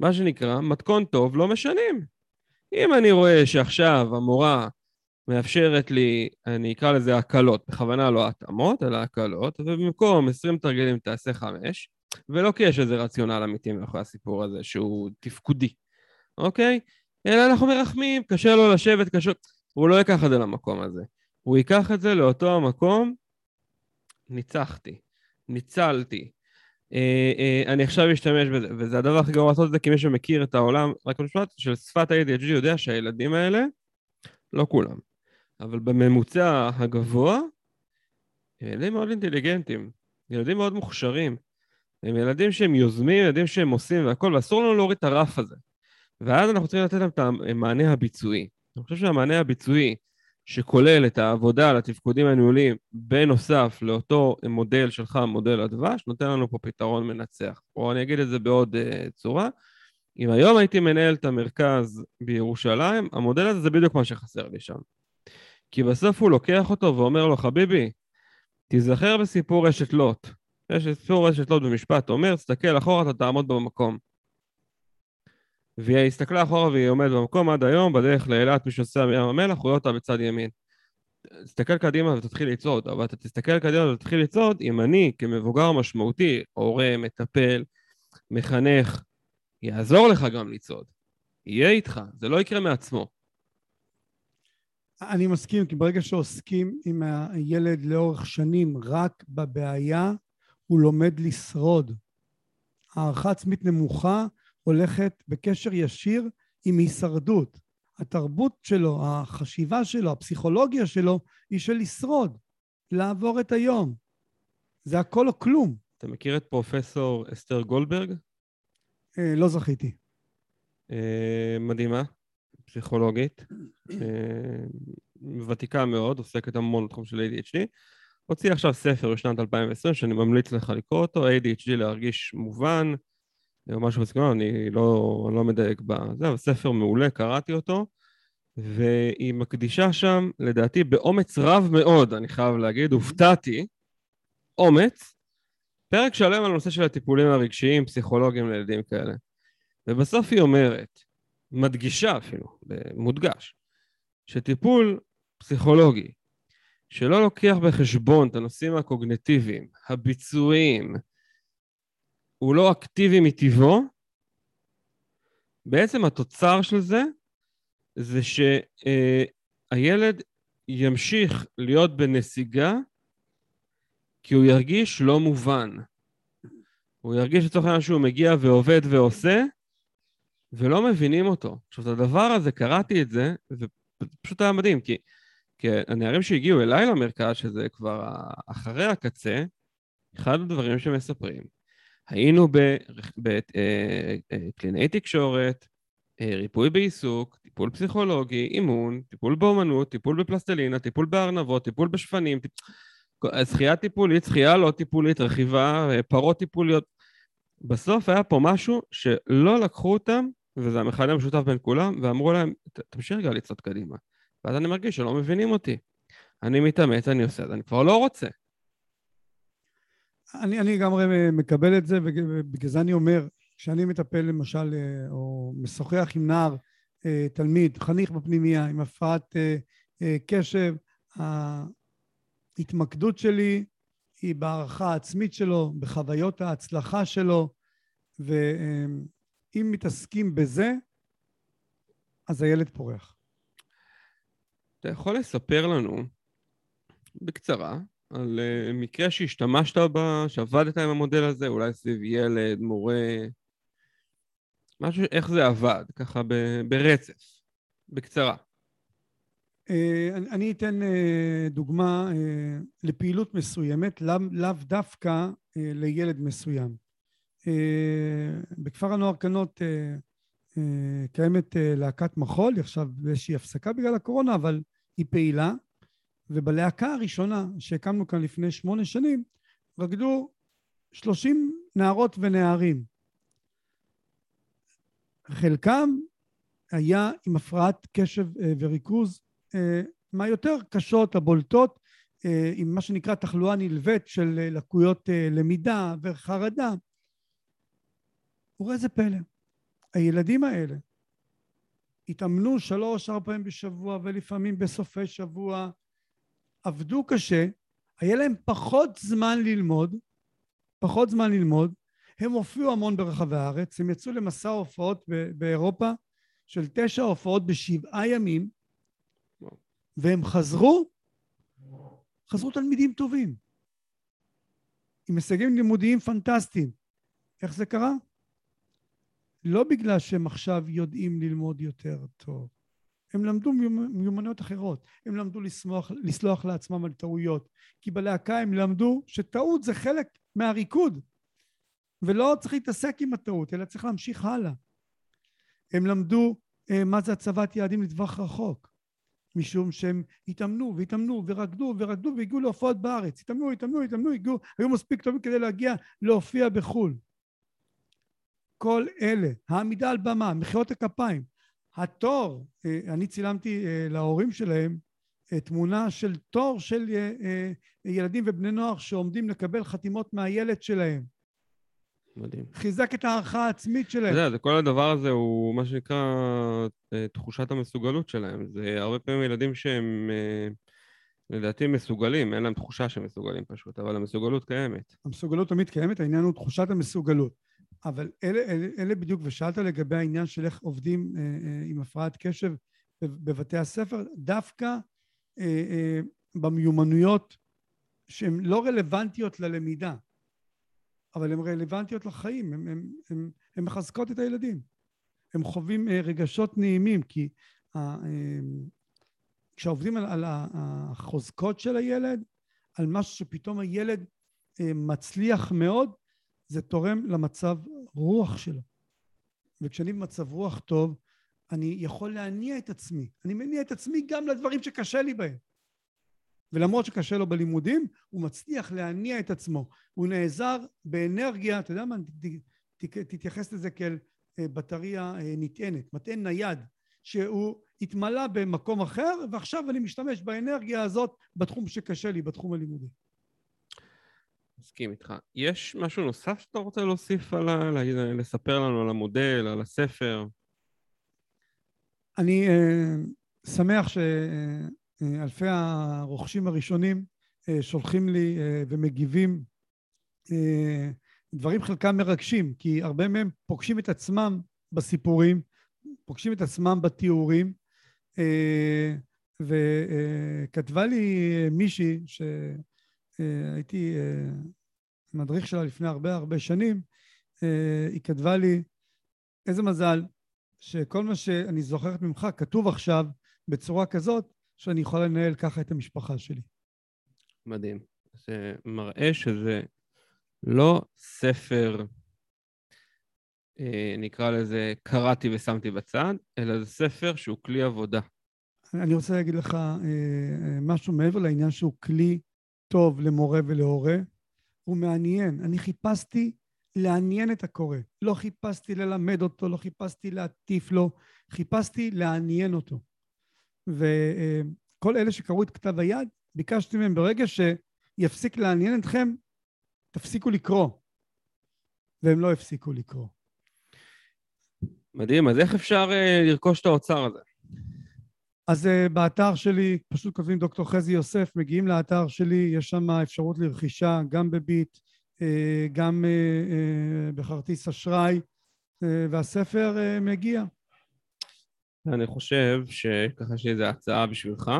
מה שנקרא, מתכון טוב לא משנים. אם אני רואה שעכשיו המורה מאפשרת לי, אני אקרא לזה הקלות, בכוונה לא התאמות, אלא הקלות, ובמקום 20 תרגילים תעשה 5, ולא כי יש איזה רציונל אמיתי מאחורי הסיפור הזה שהוא תפקודי, אוקיי? אלא אנחנו מרחמים, קשה לו לשבת, קשה... הוא לא ייקח את זה למקום הזה. הוא ייקח את זה לאותו המקום, ניצחתי, ניצלתי. אה, אה, אני עכשיו אשתמש בזה, וזה הדבר הכי גרוע לעשות את זה, כי מי שמכיר את העולם, רק במשפט, של שפת ה-ADHD יודע שהילדים האלה, לא כולם, אבל בממוצע הגבוה, ילדים מאוד אינטליגנטים, ילדים מאוד מוכשרים. הם ילדים שהם יוזמים, ילדים שהם עושים והכול, ואסור לנו להוריד את הרף הזה. ואז אנחנו צריכים לתת להם את המענה הביצועי. אני חושב שהמענה הביצועי, שכולל את העבודה על התפקודים הניהוליים בנוסף לאותו מודל שלך, מודל הדבש, נותן לנו פה פתרון מנצח. או אני אגיד את זה בעוד uh, צורה, אם היום הייתי מנהל את המרכז בירושלים, המודל הזה זה בדיוק מה שחסר לי שם. כי בסוף הוא לוקח אותו ואומר לו, חביבי, תיזכר בסיפור רשת לוט. יש סיפור רשת לוט במשפט, אומר, תסתכל אחורה, אתה תעמוד במקום. והיא הסתכלה אחורה והיא עומדת במקום עד היום, בדרך לאילת, מי שנוסע מים המלח, רואה אותה בצד ימין. תסתכל קדימה ותתחיל לצעוד, אבל אתה תסתכל קדימה ותתחיל לצעוד, אם אני כמבוגר משמעותי, הורה, מטפל, מחנך, יעזור לך גם לצעוד. יהיה איתך, זה לא יקרה מעצמו. אני מסכים, כי ברגע שעוסקים עם הילד לאורך שנים רק בבעיה, הוא לומד לשרוד. הערכה עצמית נמוכה הולכת בקשר ישיר עם הישרדות. התרבות שלו, החשיבה שלו, הפסיכולוגיה שלו, היא של לשרוד, לעבור את היום. זה הכל או כלום. אתה מכיר את פרופסור אסתר גולדברג? אה, לא זכיתי. אה, מדהימה, פסיכולוגית, אה, ותיקה מאוד, עוסקת המון בתחום של ADHD. הוציא עכשיו ספר בשנת 2020 שאני ממליץ לך לקרוא אותו, ADHD להרגיש מובן, או משהו בסגנון, אני לא, אני לא מדייק בזה, אבל ספר מעולה, קראתי אותו, והיא מקדישה שם, לדעתי, באומץ רב מאוד, אני חייב להגיד, הופתעתי, אומץ, פרק שלם על הנושא של הטיפולים הרגשיים, פסיכולוגיים לילדים כאלה. ובסוף היא אומרת, מדגישה אפילו, מודגש, שטיפול פסיכולוגי שלא לוקח בחשבון את הנושאים הקוגנטיביים, הביצועיים, הוא לא אקטיבי מטבעו, בעצם התוצר של זה זה שהילד ימשיך להיות בנסיגה כי הוא ירגיש לא מובן. הוא ירגיש לצורך העניין שהוא מגיע ועובד ועושה, ולא מבינים אותו. עכשיו, את הדבר הזה, קראתי את זה, ופשוט היה מדהים, כי כי הנערים שהגיעו אליי למרכז, שזה כבר אחרי הקצה, אחד הדברים שמספרים, היינו בקלינאי אה, אה, תקשורת, אה, ריפוי בעיסוק, טיפול פסיכולוגי, אימון, טיפול באומנות, טיפול בפלסטלינה, טיפול בארנבות, טיפול בשפנים, זכייה טיפולית, זכייה לא טיפולית, רכיבה, פרות טיפוליות. בסוף היה פה משהו שלא לקחו אותם, וזה המכנה המשותף בין כולם, ואמרו להם, תמשיך רגע לצעוד קדימה. ואז אני מרגיש שלא מבינים אותי. אני מתאמץ, אני עושה, אז אני כבר לא רוצה. אני, לגמרי מקבל את זה, ובגלל זה אני אומר, כשאני מטפל למשל, אה, או משוחח עם נער, אה, תלמיד, חניך בפנימייה, עם הפרעת אה, קשב, ההתמקדות שלי היא בהערכה העצמית שלו, בחוויות ההצלחה שלו, ואם מתעסקים בזה, אז הילד פורח. אתה יכול לספר לנו בקצרה על uh, מקרה שהשתמשת בה, שעבדת עם המודל הזה, אולי סביב ילד, מורה, משהו, איך זה עבד, ככה ב, ברצף, בקצרה. Uh, אני, אתן uh, דוגמה לפעילות מסוימת, לאו לא דווקא לילד מסוים. Uh, בכפר הנוער קנות uh, uh, קיימת להקת מחול, היא עכשיו באיזושהי הפסקה בגלל הקורונה, אבל היא פעילה. ובלהקה הראשונה שהקמנו כאן לפני שמונה שנים, רקדו שלושים נערות ונערים. חלקם היה עם הפרעת קשב אה, וריכוז אה, מהיותר קשות, הבולטות, אה, עם מה שנקרא תחלואה נלווית של לקויות למידה וחרדה. וראה זה פלא, הילדים האלה התאמנו שלוש-ארבע פעמים בשבוע ולפעמים בסופי שבוע עבדו קשה, היה להם פחות זמן ללמוד, פחות זמן ללמוד, הם הופיעו המון ברחבי הארץ, הם יצאו למסע הופעות באירופה של תשע הופעות בשבעה ימים, והם חזרו, חזרו תלמידים טובים, עם הישגים לימודיים פנטסטיים. איך זה קרה? לא בגלל שהם עכשיו יודעים ללמוד יותר טוב, הם למדו מיומנויות אחרות, הם למדו לסמוך, לסלוח לעצמם על טעויות, כי בלהקה הם למדו שטעות זה חלק מהריקוד, ולא צריך להתעסק עם הטעות, אלא צריך להמשיך הלאה. הם למדו אה, מה זה הצבת יעדים לטווח רחוק, משום שהם התאמנו והתאמנו ורקדו ורקדו והגיעו להופעות בארץ, התאמנו, התאמנו, התאמנו, הגיעו, היו מספיק טובים כדי להגיע להופיע בחו"ל. כל אלה, העמידה על במה, מחיאות הכפיים, התור, אה, אני צילמתי אה, להורים שלהם אה, תמונה של תור של ילדים ובני נוער שעומדים לקבל חתימות מהילד שלהם. מדהים. חיזק את הערכה העצמית שלהם. אתה יודע, כל הדבר הזה הוא מה שנקרא תחושת המסוגלות שלהם. זה הרבה פעמים ילדים שהם לדעתי מסוגלים, אין להם תחושה שהם מסוגלים פשוט, אבל המסוגלות קיימת. המסוגלות תמיד קיימת, העניין הוא תחושת המסוגלות. אבל אלה, אלה, אלה בדיוק, ושאלת לגבי העניין של איך עובדים אה, אה, עם הפרעת קשב בבתי הספר, דווקא אה, אה, במיומנויות שהן לא רלוונטיות ללמידה, אבל הן רלוונטיות לחיים, הן מחזקות את הילדים. הם חווים אה, רגשות נעימים, כי אה, אה, כשעובדים על, על החוזקות של הילד, על משהו שפתאום הילד אה, מצליח מאוד, זה תורם למצב רוח שלו. וכשאני במצב רוח טוב, אני יכול להניע את עצמי. אני מניע את עצמי גם לדברים שקשה לי בהם. ולמרות שקשה לו בלימודים, הוא מצליח להניע את עצמו. הוא נעזר באנרגיה, אתה יודע מה, תתייחס לזה כאל אה, בטריה אה, נטענת, מטען נייד, שהוא התמלא במקום אחר, ועכשיו אני משתמש באנרגיה הזאת בתחום שקשה לי, בתחום הלימודי. מסכים איתך. יש משהו נוסף שאתה רוצה להוסיף על ה... להגיד, לספר לנו על המודל, על הספר? אני uh, שמח שאלפי uh, הרוכשים הראשונים uh, שולחים לי uh, ומגיבים uh, דברים חלקם מרגשים, כי הרבה מהם פוגשים את עצמם בסיפורים, פוגשים את עצמם בתיאורים, uh, וכתבה לי מישהי ש... אה, הייתי אה, מדריך שלה לפני הרבה הרבה שנים, אה, היא כתבה לי, איזה מזל שכל מה שאני זוכרת ממך כתוב עכשיו בצורה כזאת שאני יכולה לנהל ככה את המשפחה שלי. מדהים. זה מראה שזה לא ספר, נקרא לזה, קראתי ושמתי בצד, אלא זה ספר שהוא כלי עבודה. אני רוצה להגיד לך משהו מעבר לעניין שהוא כלי טוב למורה ולהורה, הוא מעניין. אני חיפשתי לעניין את הקורא. לא חיפשתי ללמד אותו, לא חיפשתי להטיף לו, חיפשתי לעניין אותו. וכל אלה שקראו את כתב היד, ביקשתי מהם ברגע שיפסיק לעניין אתכם, תפסיקו לקרוא. והם לא הפסיקו לקרוא. מדהים, אז איך אפשר uh, לרכוש את האוצר הזה? אז uh, באתר שלי, פשוט כותבים דוקטור חזי יוסף, מגיעים לאתר שלי, יש שם אפשרות לרכישה גם בביט, uh, גם uh, uh, בכרטיס אשראי, uh, והספר uh, מגיע. אני חושב שככה יש לי איזו הצעה בשבילך.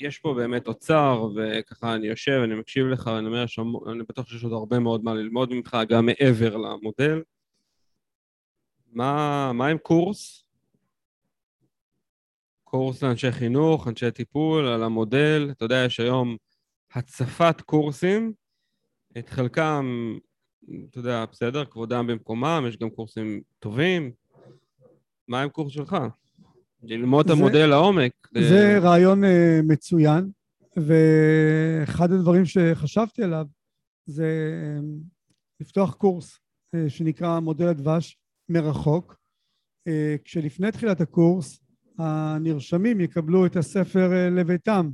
יש פה באמת אוצר, וככה אני יושב, אני מקשיב לך, אני אומר, שמו, אני בטוח שיש עוד הרבה מאוד מה ללמוד ממך, גם מעבר למודל. מה, מה עם קורס? קורס לאנשי חינוך, אנשי טיפול, על המודל. אתה יודע, יש היום הצפת קורסים, את חלקם, אתה יודע, בסדר, כבודם במקומם, יש גם קורסים טובים. מה עם קורס שלך? ללמוד את המודל לעומק. זה רעיון uh, מצוין, ואחד הדברים שחשבתי עליו זה uh, לפתוח קורס שנקרא מודל הדבש מרחוק, uh, כשלפני תחילת הקורס הנרשמים יקבלו את הספר uh, לביתם,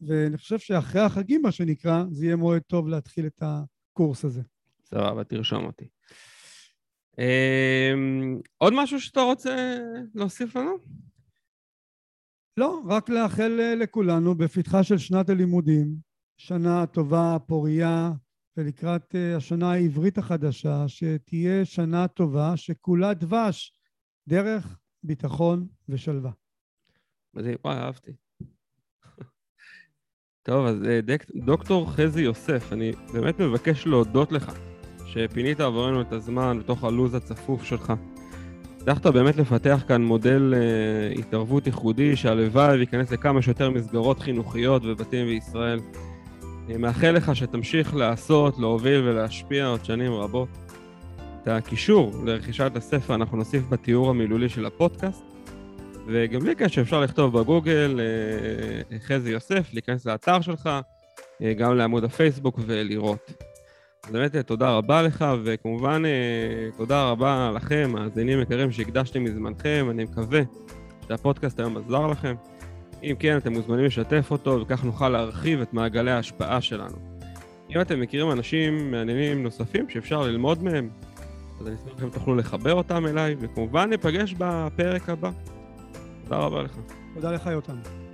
ואני חושב שאחרי החגים, מה שנקרא, זה יהיה מועד טוב להתחיל את הקורס הזה. סבבה, תרשום אותי. אמ, עוד משהו שאתה רוצה להוסיף לנו? לא, רק לאחל אה, לכולנו בפתחה של שנת הלימודים, שנה טובה, פורייה, ולקראת אה, השנה העברית החדשה, שתהיה שנה טובה שכולה דבש, דרך, ביטחון ושלווה. מדהים, וואי, אהבתי. טוב, אז אה, דוקטור חזי יוסף, אני באמת מבקש להודות לך. שפינית עבורנו את הזמן בתוך הלו"ז הצפוף שלך. הצלחת באמת לפתח כאן מודל אה, התערבות ייחודי שהלוואי וייכנס לכמה שיותר מסגרות חינוכיות ובתים בישראל. אני מאחל לך שתמשיך לעשות, להוביל ולהשפיע עוד שנים רבות. את הקישור לרכישת הספר אנחנו נוסיף בתיאור המילולי של הפודקאסט, וגם בלי קשר אפשר לכתוב בגוגל אה, חזי יוסף, להיכנס לאתר שלך, אה, גם לעמוד הפייסבוק ולראות. אז באמת תודה רבה לך, וכמובן אה, תודה רבה לכם, מאזינים יקרים שהקדשתם מזמנכם, אני מקווה שהפודקאסט היום עזר לכם. אם כן, אתם מוזמנים לשתף אותו, וכך נוכל להרחיב את מעגלי ההשפעה שלנו. אם אתם מכירים אנשים מעניינים נוספים שאפשר ללמוד מהם, אז אני אשמח אם תוכלו לחבר אותם אליי, וכמובן ניפגש בפרק הבא. תודה רבה לך. תודה לך, יותם.